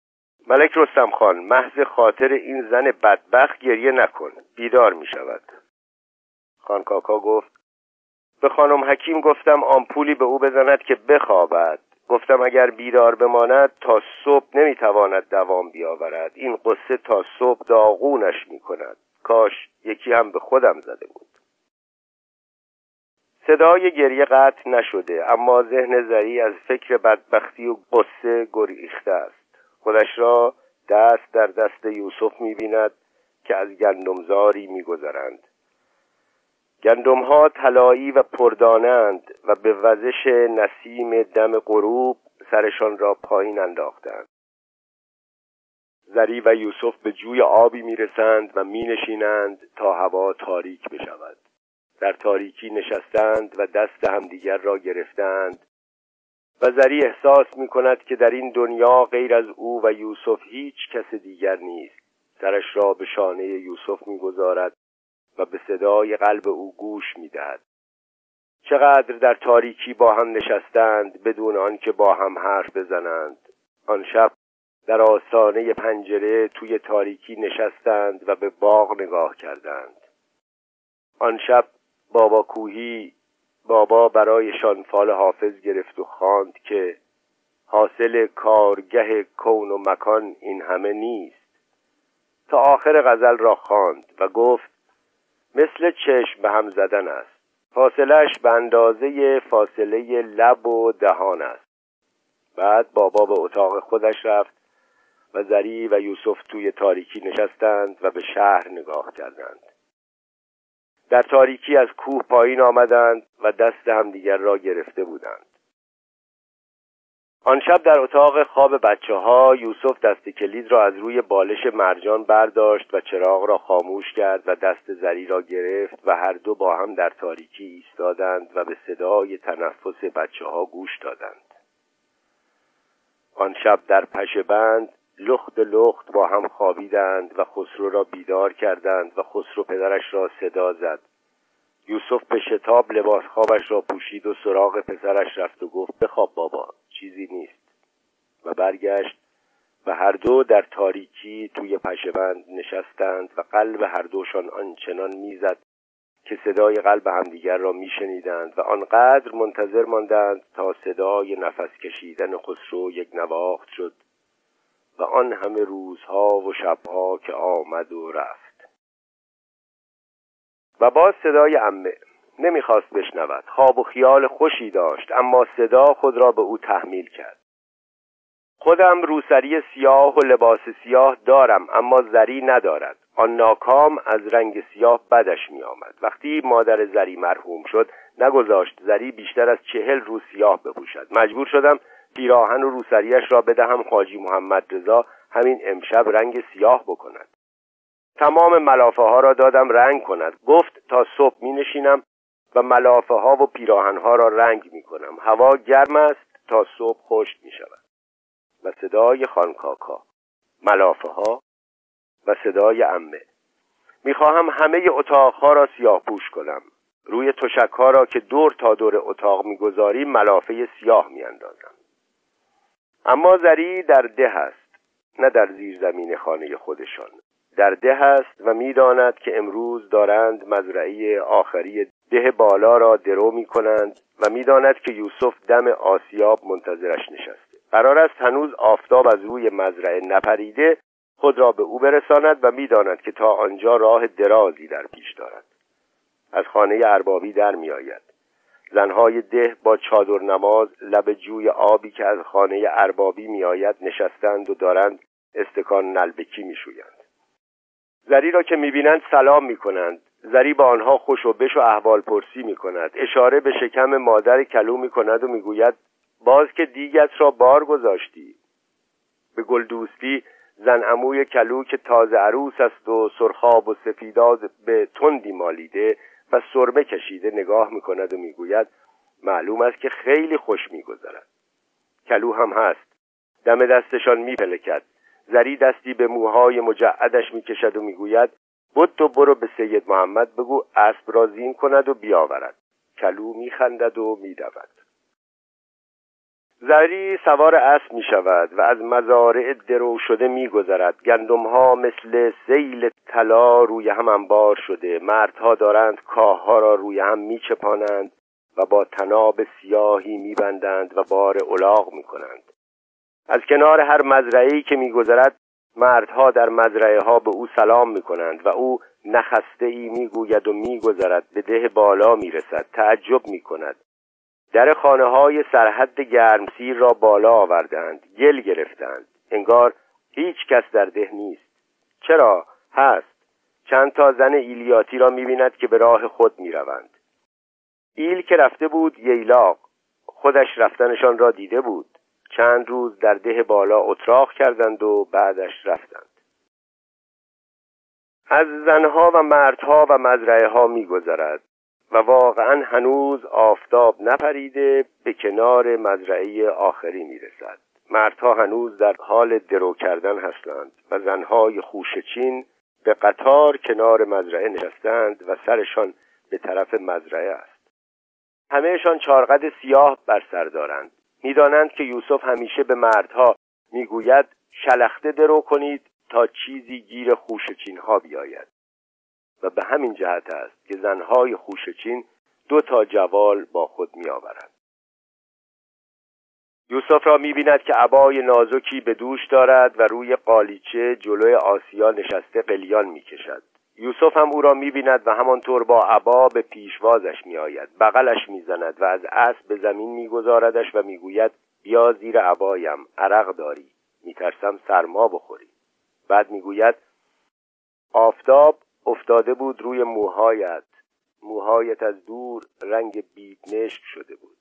ملک رستم خان محض خاطر این زن بدبخت گریه نکن. بیدار می شود. خانکاکا گفت به خانم حکیم گفتم آمپولی به او بزند که بخوابد. گفتم اگر بیدار بماند تا صبح نمی‌تواند دوام بیاورد. این قصه تا صبح داغونش می کند. کاش یکی هم به خودم زده بود. صدای گریه قطع نشده اما ذهن زری از فکر بدبختی و قصه گریخته است. خودش را دست در دست یوسف می‌بیند که از گندمزاری میگذرند. گندمها طلایی و پردانند و به وزش نسیم دم غروب سرشان را پایین انداختند. زری و یوسف به جوی آبی می‌رسند و مینشینند تا هوا تاریک بشود. در تاریکی نشستند و دست همدیگر را گرفتند و زری احساس می کند که در این دنیا غیر از او و یوسف هیچ کس دیگر نیست. سرش را به شانه یوسف می‌گذارد و به صدای قلب او گوش می‌دهد. چقدر در تاریکی با هم نشستند بدون آنکه با هم حرف بزنند. آن شب در آستانه پنجره توی تاریکی نشستند و به باغ نگاه کردند. آن شب بابا کوهی بابا برایشان فال حافظ گرفت و خواند که حاصل کارگه کون و مکان این همه نیست. تا آخر غزل را خواند و گفت مثل چشم به هم زدن است. فاصلش به اندازه فاصله لب و دهان است. بعد بابا به اتاق خودش رفت و زری و یوسف توی تاریکی نشستند و به شهر نگاه کردند. در تاریکی از کوه پایین آمدند و دست همدیگر را گرفته بودند. آن شب در اتاق خواب بچه ها یوسف دست کلید را از روی بالش مرجان برداشت و چراغ را خاموش کرد و دست زری را گرفت و هر دو با هم در تاریکی ایستادند و به صدای تنفس بچه ها گوش دادند. آن شب در پشه بند لخت لخت با هم خوابیدند و خسرو را بیدار کردند و خسرو پدرش را صدا زد. یوسف به شتاب لباس خوابش را پوشید و سراغ پسرش رفت و گفت بخواب بابا چیزی نیست. و برگشت و هر دو در تاریکی توی پشهبند نشستند و قلب هر دوشان آنچنان می‌زد که صدای قلب همدیگر را میشنیدند و آنقدر منتظر ماندند تا صدای نفس کشیدن خسرو یک نواخت شد. و آن همه روزها و شبها که آمد و رفت. و باز صدای امه نمی‌خواست بشنود. خواب و خیال خوشی داشت اما صدا خود را به او تحمیل کرد. خودم روسری سیاه و لباس سیاه دارم اما زری ندارد. آن ناکام از رنگ سیاه بدش می آمد وقتی مادر زری مرحوم شد نگذاشت زری بیشتر از چهل رو سیاه بپوشد. مجبور شدم پیراهن و روسریش را بدهم خاجی محمد رضا همین امشب رنگ سیاه بکند. تمام ملافه ها را دادم رنگ کند. گفت تا صبح می نشینم و ملافه ها و پیراهن ها را رنگ می کنم هوا گرم است. تا صبح خشک می شود و صدای خانکاکا. ملافه ها و صدای امه می‌خواهم همه اتاقها را سیاه پوش کنم. روی تشک ها را که دور تا دور اتاق می‌گذاریم ملافه سیاه میاندازم. اما زری در ده است نه در زیر زمین خانه خودشان. در ده است و می‌داند که امروز دارند مزرعی آخری ده بالا را درو می کنند و می‌داند که یوسف دم آسیاب منتظرش نشسته. قرار است هنوز آفتاب از روی مزرعه نپریده خود را به او برساند و می‌داند که تا آنجا راه درازی در پیش دارد. از خانه اربابی در میآید. زنهای ده با چادر نماز لب جوی آبی که از خانه اربابی میآید نشستند و دارند استکان نلبکی میشویند. زری را که می‌بینند سلام می‌کنند. زری با آنها خوش و بش و احوال پرسی می‌کند. اشاره به شکم مادر کلو می‌کند و می‌گوید باز که دیگت را بار گذاشتی. به گل دوستی زن اموی کلو که تازه عروس است و سرخاب و سفیداد به تندی مالیده و سرمه کشیده نگاه می‌کند و می‌گوید معلوم است که خیلی خوش میگذرد. کلو هم هست. دم دستشان میپلکد. زری دستی به موهای مجعدش می‌کشد و می‌گوید بود تو برو به سید محمد بگو اسب را زین کند و بیاورد. کلو میخندد و میدود زری سوار اسب می شود و از مزارع درو شده می گذرد گندم ها مثل سیل طلا روی هم انبار شده. مردها دارند کاه ها را روی هم می چپانند و با تناب سیاهی می بندند و بار الاغ می کنند از کنار هر مزرعه‌ای که می گذرد مردها در مزرعه ها به او سلام می کنند و او نخسته ای می گوید و می گذرد به ده بالا می رسد تعجب می کند در خانه های سرحد گرمسیر را بالا آوردند گل گرفتند. انگار هیچ کس در ده نیست. چرا؟ هست. چند تا زن ایلیاتی را می‌بیند که به راه خود می‌روند. ایل که رفته بود ییلاق. خودش رفتنشان را دیده بود. چند روز در ده بالا اتراق کردند و بعدش رفتند. از زنها و مردها و مزرعه ها میگذرد. و واقعا هنوز آفتاب نپریده به کنار مزرعه آخری می‌رسد. مردها هنوز در حال درو کردن هستند و زنهای خوشچین به قطار کنار مزرعه نشستند و سرشان به طرف مزرعه است. همهشان چارقد سیاه بر سر دارند. می‌دانند که یوسف همیشه به مردها می‌گوید شلخته درو کنید تا چیزی گیر خوشچین ها بیاید. و به همین جهت است که زنهای خوشچین دو تا جوال با خود می آورند. یوسف را می بیند که عبای نازکی به دوش دارد و روی قالیچه جلوی آسیا نشسته قلیان می کشد. یوسف هم او را می بیند و همانطور با عبا به پیشوازش می آید. بغلش می زند و از اسب به زمین می گذاردش و می گوید بیا زیر عبایم عرق داری می ترسم سرما بخوری. بعد می گوید آفتاب افتاده بود روی موهایت. موهایت از دور رنگ بید نشک شده بود.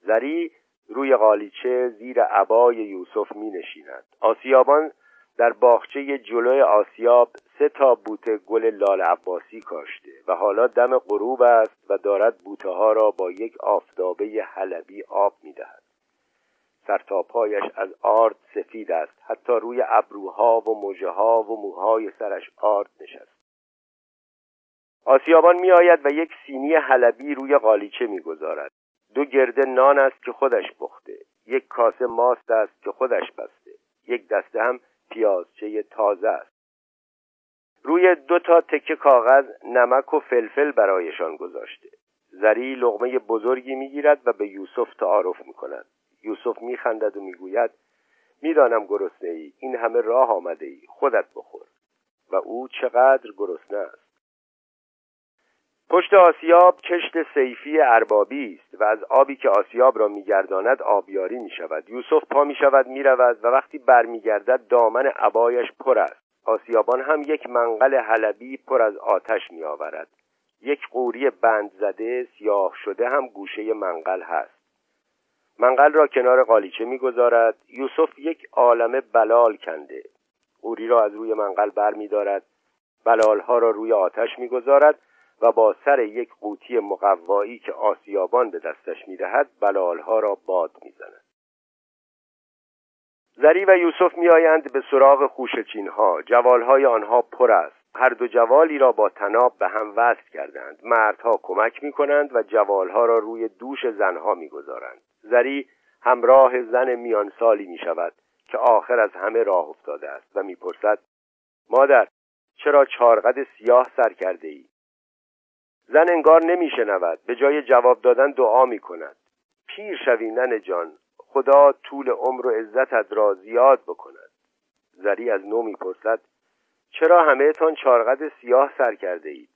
زری روی قالیچه زیر عبای یوسف می نشیند آسیابان در باغچه جلوی آسیاب سه تا بوته گل لال عباسی کاشته و حالا دم غروب است و دارد بوته ها را با یک آفتابه حلبی آب می دهد. سرتاپایش از آرد سفید است. حتی روی ابروها و مژه ها و موهای سرش آرد نشست. آسیابان می آید و یک سینی حلبی روی قالیچه می گذارد. دو گرده نان است که خودش پخته. یک کاسه ماست است که خودش بسته. یک دسته هم پیازچه تازه است. روی دو تا تکه کاغذ نمک و فلفل برایشان گذاشته. زری لغمه بزرگی می‌گیرد و به یوسف تعارف می‌کند. یوسف میخندد و می‌گوید می‌دانم گرسنه ای این همه راه آمده ای خودت بخور. و او چقدر گرسنه است. پشت آسیاب کشت سیفی اربابی است و از آبی که آسیاب را میگرداند آبیاری می شود یوسف پا می شود می رود و وقتی برمیگردد دامن عبایش پر است. آسیابان هم یک منقل حلبی پر از آتش می آورد یک قوری بند زده سیاه شده هم گوشه منقل هست. منقل را کنار قالیچه می‌گذارد. یوسف یک عالم بلال کنده. قوری را از روی منقل بر می دارد بلالها را روی آتش می‌گذارد و با سر یک قوطی مقوایی که آسیابان به دستش می‌دهد بلالها را باد می‌زند. زری و یوسف میآیند به سراغ خوشچین ها جوالهای آنها پر است. هر دو جوالی را با تناب به هم وصل کردند. مردها کمک می کنند و جوالها را روی دوش زنها می‌گذارند. زری همراه زن میان سالی می شود که آخر از همه راه افتاده است و می‌پرسد مادر چرا چارقد سیاه سر کرده ای؟ زن انگار نمیشنود به جای جواب دادن دعا می کند پیر شوی نن جان خدا طول عمر و عزتت را زیاد بکند. زری از نو می‌پرسد چرا همه تان چارقد سیاه سر کرده اید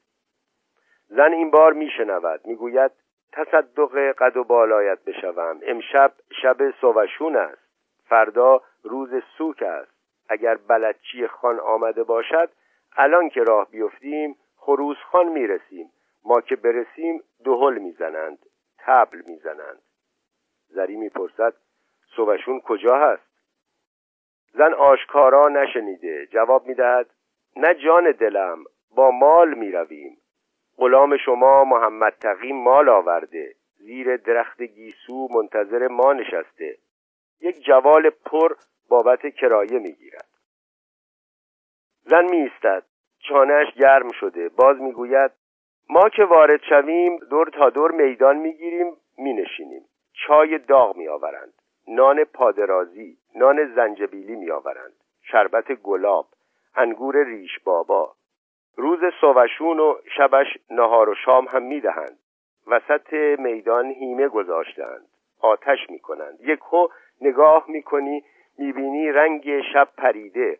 زن این بار میشنود می‌گوید تصدق قد و بالایت بشوم. امشب شب سوشون است. فردا روز سوک است. اگر بلدچی خان آمده باشد الان که راه بیفتیم خروز خان می‌رسیم. ما که برسیم دهل می‌زنند تبل می‌زنند. زری می‌پرسد صبحشون کجا هست؟ زن آشکارا نشنیده جواب می‌دهد نه جان دلم با مال می‌رویم. غلام شما محمد تقی مال آورده. زیر درخت گیسو منتظر ما نشسته. یک جوال پر بابت کرایه می‌گیرد. زن میستد چانهش گرم شده. باز می‌گوید ما که وارد شویم دور تا دور میدان می‌گیریم مینشینیم. چای داغ میآورند. نان پادرازی نان زنجبیلی میآورند. شربت گلاب. انگور ریش بابا. روز سوشون و شبش نهار و شام هم می‌دهند. وسط میدان هیمه گذاشتند. آتش می‌کنند. یک هو نگاه می‌کنی می‌بینی رنگ شب پریده.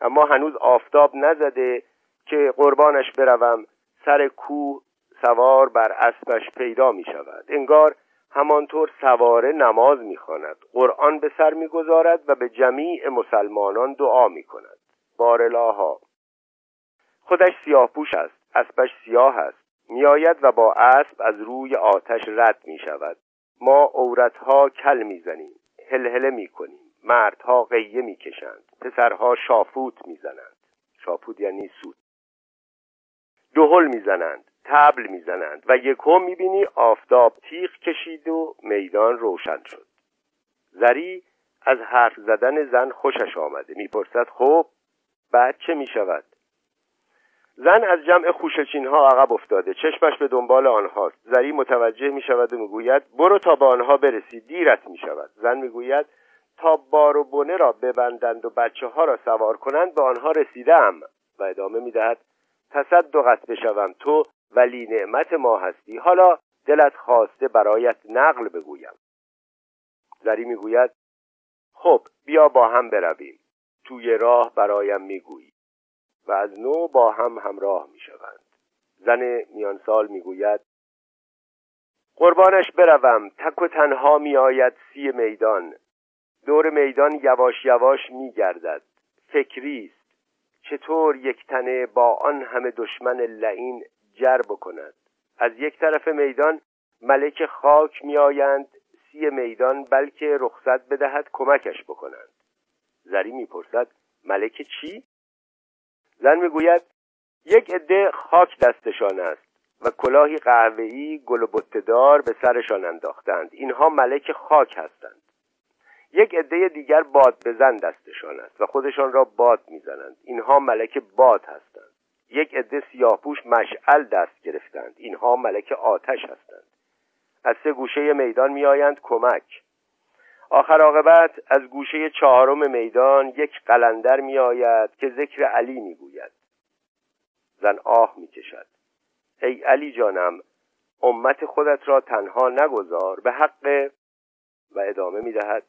اما هنوز آفتاب نزده که قربانش بروم سر کوه سوار بر اسبش پیدا می شود انگار همانطور سواره نماز می خواند قرآن به سر می گذارد و به جمیع مسلمانان دعا می کند بارلاها. خودش سیاه پوش است اسبش سیاه است. میآید و با اسب از روی آتش رد می شود ما عورتها کل می‌زنیم هلهله می کنیم مردها قیه می کشند پسرها شافوت می‌زنند. شافوت یعنی سود. دهل می‌زنند تبل می‌زنند و یکم می‌بینی آفتاب تیغ کشید و میدان روشن شد. زری از حرف زدن زن خوشش آمده. می‌پرسد خب بعد چه می‌شود؟ زن از جمع خوشچین ها عقب افتاده. چشمش به دنبال آنهاست زری متوجه می شود و می‌گوید برو تا به آنها برسی. دیرت می شود زن می‌گوید تا بار و بنه را ببندند و بچه ها را سوار کنند به آنها رسیدم. و ادامه می‌دهد تصدقت بشوم تو ولی نعمت ما هستی. حالا دلت خواسته برایت نقل بگویم. زری می‌گوید خب بیا با هم برویم. توی راه برایم می‌گویی و از نو با هم همراه می‌شوند. زن میانسال می‌گوید قربانش بروم تک و تنها میآید سی میدان. دور میدان یواش یواش میگردد. فکری است. چطور یک تنه با آن همه دشمن لعین جر بکند؟ از یک طرف میدان ملک خاک میآیند سی میدان بلکه رخصت بدهد کمکش بکنند. زری می‌پرسد ملک چی؟ زن می‌گوید یک عده خاک دستشان است و کلاهی قهوه‌ای گل و بتدار به سرشان انداختند. اینها ملک خاک هستند. یک عده دیگر باد بزن دستشان است و خودشان را باد می‌زنند. اینها ملک باد هستند. یک عده سیاهپوش مشعل دست گرفتند. اینها ملک آتش هستند. از سه گوشه میدان میآیند کمک. آخر عاقبت از گوشه چهارم میدان یک قلندر میآید که ذکر علی می‌گوید. زن آه می‌کشد. ای علی جانم امت خودت را تنها نگذار به حق و ادامه می‌دهد.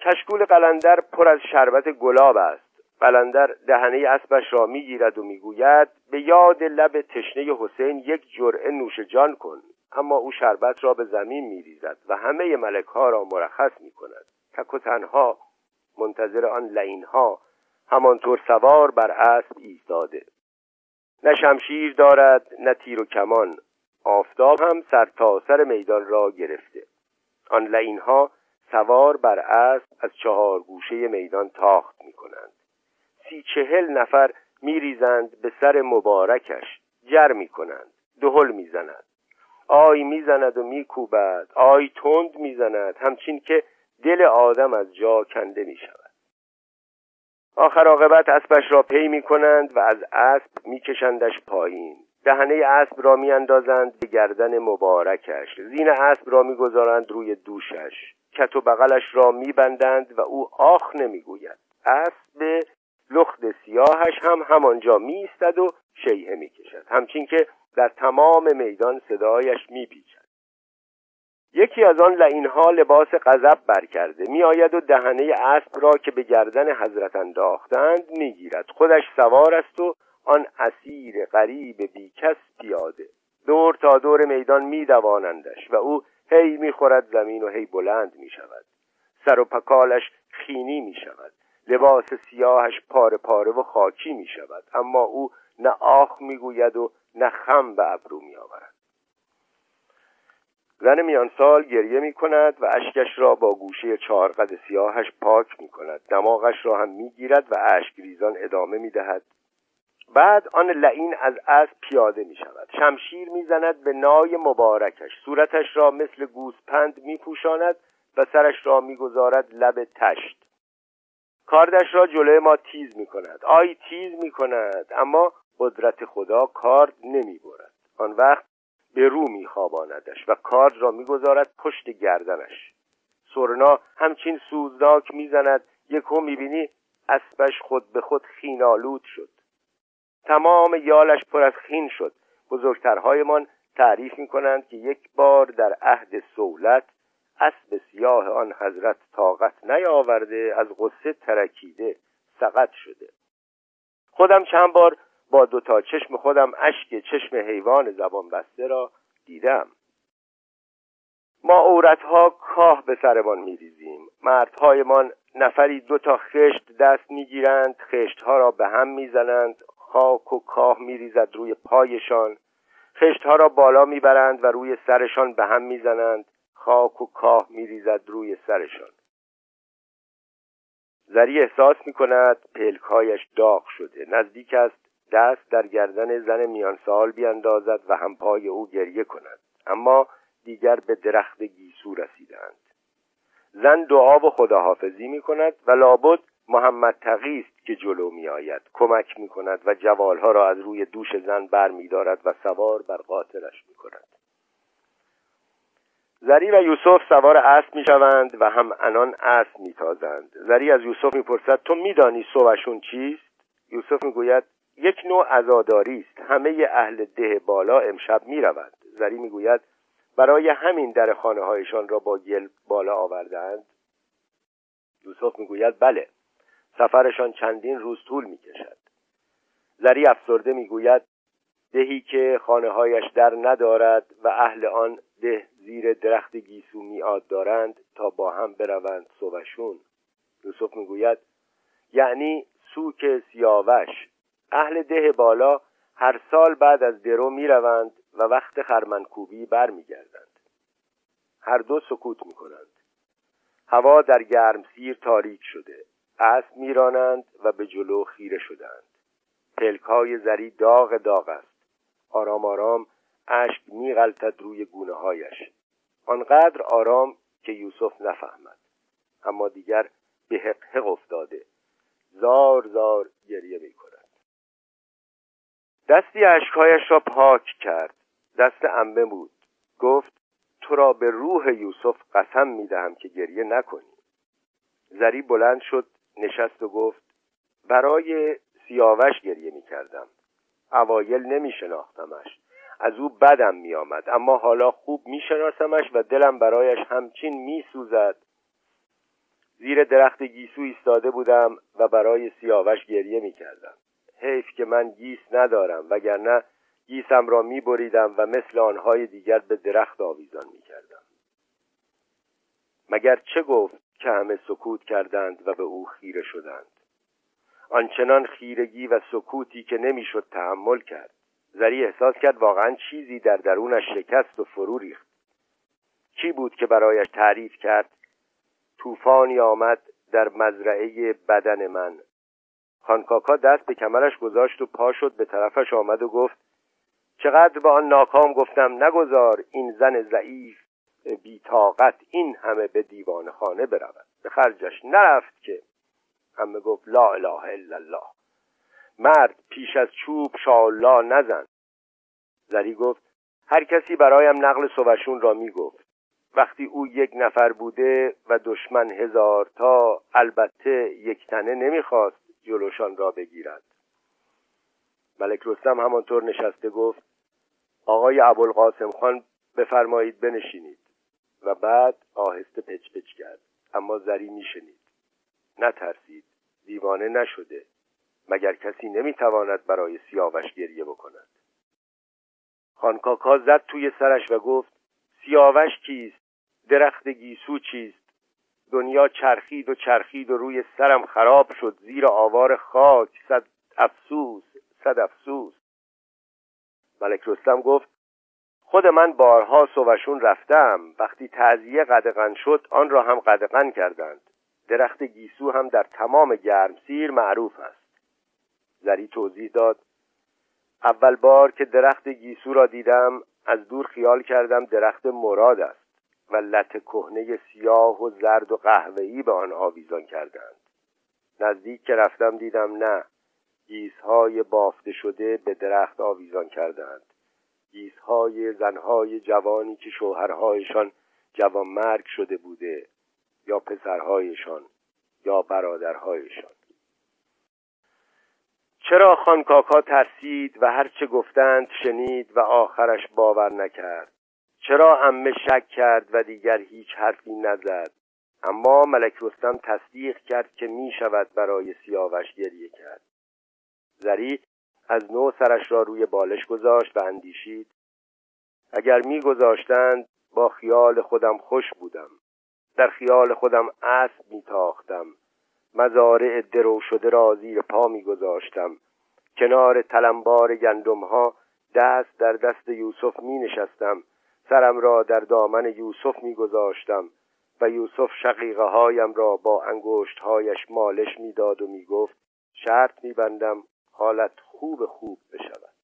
کشکول قلندر پر از شربت گلاب است. قلندر دهنه اسبش را می‌گیرد و می‌گوید به یاد لب تشنه حسین یک جرعه نوش جان کن. اما او شربت را به زمین میریزد و همه ملک ها را مرخص می کند تک و تنها منتظر آن لین ها همانطور سوار بر اسب ایستاده. نه شمشیر دارد نه تیر و کمان. آفتاب هم سر تا سر میدان را گرفته. آن لین ها سوار بر اسب از چهار گوشه میدان تاخت می کنند سی چهل نفر می ریزند به سر مبارکش جر می کنند دهل می زند آی می‌زند و میکوبد آی تند می‌زند همچین که دل آدم از جا کنده می شود آخر عاقبت اسبش را پی می کنند و از اسب میکشندش پایین. دهنه اسب را میاندازند به گردن مبارکش. زین اسب را می‌گذارند روی دوشش. کت و بغلش را میبندند و او آخ نمی‌گوید. اسب لخت سیاهش هم همانجا میستد و شیهه می‌کشد. همچین که در تمام میدان صدایش میپیچد. یکی از آن لعینها لباس غضب برکرده. میآید و دهنه اسب را که به گردن حضرت انداختند می‌گیرد. خودش سوار است و آن اسیر غریب بیکس پیاده. دور تا دور میدان میدوانندش و او هی می‌خورد زمین و هی بلند می‌شود. سر و پکالش خینی می‌شود. لباس سیاهش پاره پاره و خاکی می‌شود. اما او نه آخ می‌گوید و نه خم به ابرو میآورد. زن میان سال گریه می کند و اشکش را با گوشه چهارقد سیاهش پاک می کند دماغش را هم می گیرد و اشک ریزان ادامه می دهد بعد آن لعین از اسب پیاده می شود شمشیر می زند به نای مبارکش. صورتش را مثل گوسپند می پوشاند و سرش را می گذارد لب تشت. کاردش را جلوی ما تیز می کند آی تیز می کند اما قدرت خدا کارد نمی برد آن وقت به رو میخواباندش و کارد را می‌گذارد پشت گردنش. سرنا همچین سوزناک می‌زند یکو می‌بینی اسبش خود به خود خینالود شد. تمام یالش پر از خین شد. بزرگترهایمان تعریف می‌کنند که یک بار در عهد سولت اسب سیاه آن حضرت طاقت نیاورده از غصه ترکیده سقط شده. خودم چند بار با دو تا چشم خودم اشک چشم حیوان زبان بسته را دیدم. ما عورتها کاه به سرمان میریزیم. مردهایمان نفری دو تا خشت دست می‌گیرند خشتها را به هم می‌زنند خاک و کاه میریزد روی پایشان. خشتها را بالا می‌برند و روی سرشان به هم می‌زنند. خاک و کاه میریزد روی سرشان. زری احساس می کند پلکهایش داغ شده. نزدیک است دست در گردن زن میان سال بیاندازد و هم پای او گریه کند. اما دیگر به درخت گیسو رسیدند. زن دعا و خداحافظی می کند و لابد محمد تقی است که جلو می آید کمک می کند و جوالها را از روی دوش زن بر می دارد و سوار بر قاطرش می کند زری و یوسف سوار اسب می شوند و هم انان اسب می تازند زری از یوسف می پرسد تو می دانی صوبشون چیست؟ یوسف می گوید یک نوع عزاداری است. همه اهل ده بالا امشب می روند زری می گوید برای همین در خانه هایشان را با گل بالا آوردند یوسف می گوید بله. سفرشان چندین روز طول می کشد زری افسرده می گوید دهی که خانه هایش در ندارد و اهل آن ده زیر درخت گیسو میاد دارند تا با هم بروند صبحشون. یوسف می‌گوید یعنی سوک سیاوش اهل ده بالا هر سال بعد از درو می‌روند و وقت خرمنکوبی برمیگردند. هر دو سکوت می‌کنند. هوا در گرمسیر تاریک شده. اسب میرانند و به جلو خیره شدند. پلک های زری داغ داغ است. آرام آرام اشک میغلطد روی گونه هایش آنقدر آرام که یوسف نفهمد. اما دیگر به حق افتاده. زار زار گریه می کند دستی اشکهایش را پاک کرد. دست انبه بود. گفت تو را به روح یوسف قسم می دهم که گریه نکنی. زری بلند شد نشست و گفت برای سیاوش گریه می کردم اوایل نمی شناختمش از او بدم می آمد اما حالا خوب می شناسمش و دلم برایش همچین می سوزد زیر درخت گیسو ایستاده بودم و برای سیاوش گریه می کردم حیف که من گیس ندارم وگرنه گیسم را می بریدم و مثل آنهای دیگر به درخت آویزان می کردم مگر چه گفت که همه سکوت کردند و به او خیره شدند؟ آنچنان خیرگی و سکوتی که نمی‌شد تحمل کرد. زری احساس کرد واقعا چیزی در درونش شکست و فرو ریخت. کی بود که برایش تعریف کرد؟ طوفانی آمد در مزرعه بدن من. خانکاکا دست به کمرش گذاشت و پا شد به طرفش آمد و گفت چقدر به آن ناکام گفتم نگذار این زن ضعیف بیتاقت این همه به دیوان خانه برود. به خرجش نرفت که همه گفت لا اله الا الله. مرد پیش از چوب شاءالله نزن. زری گفت هر کسی برایم نقل سوشون را می‌گفت وقتی او یک نفر بوده و دشمن هزار تا البته یک تنه نمی‌خواست. جلوشان را بگیرد ملک رستم همانطور نشسته گفت آقای ابوالقاسم خان بفرمایید بنشینید. و بعد آهسته پچ پچ کرد اما زری میشنید. نترسید دیوانه نشده مگر کسی نمی‌تواند برای سیاوش گریه بکند. خانکاکا زد توی سرش و گفت سیاوش کیست؟ درخت گیسو چیست؟ دنیا چرخید و چرخید و روی سرم خراب شد زیر آوار خاک. صد افسوس صد افسوس. ملک رستم گفت خود من بارها سوشون رفتم. وقتی تعذیه قدغن شد آن را هم قدغن کردند. درخت گیسو هم در تمام گرمسیر معروف است. زری توضیح داد اول بار که درخت گیسو را دیدم از دور خیال کردم درخت مراد است. و لط کهنه سیاه و زرد و قهوه‌ای به آن آویزان کردند. نزدیک که رفتم دیدم نه گیسهای بافته شده به درخت آویزان کردند. گیسهای زنهای جوانی که شوهرهایشان مرگ شده بوده یا پسرهایشان یا برادرهایشان. چرا خانکاکا ترسید و هرچه گفتند شنید و آخرش باور نکرد؟ چرا امه شک کرد و دیگر هیچ حرفی نزد؟ اما ملک رستم تصدیق کرد که می شود برای سیاوش گریه کرد. زری از نو سرش را روی بالش گذاشت و اندیشید. اگر میگذاشتند با خیال خودم خوش بودم. در خیال خودم اسب میتاختم مزارع درو شده را زیر پا میگذاشتم کنار تلمبار گندم ها دست در دست یوسف می نشستم. سرم را در دامن یوسف می گذاشتم و یوسف شقیقه هایم را با انگشت هایش مالش می‌داد و می گفت شرط می بندم حالت خوب خوب بشود.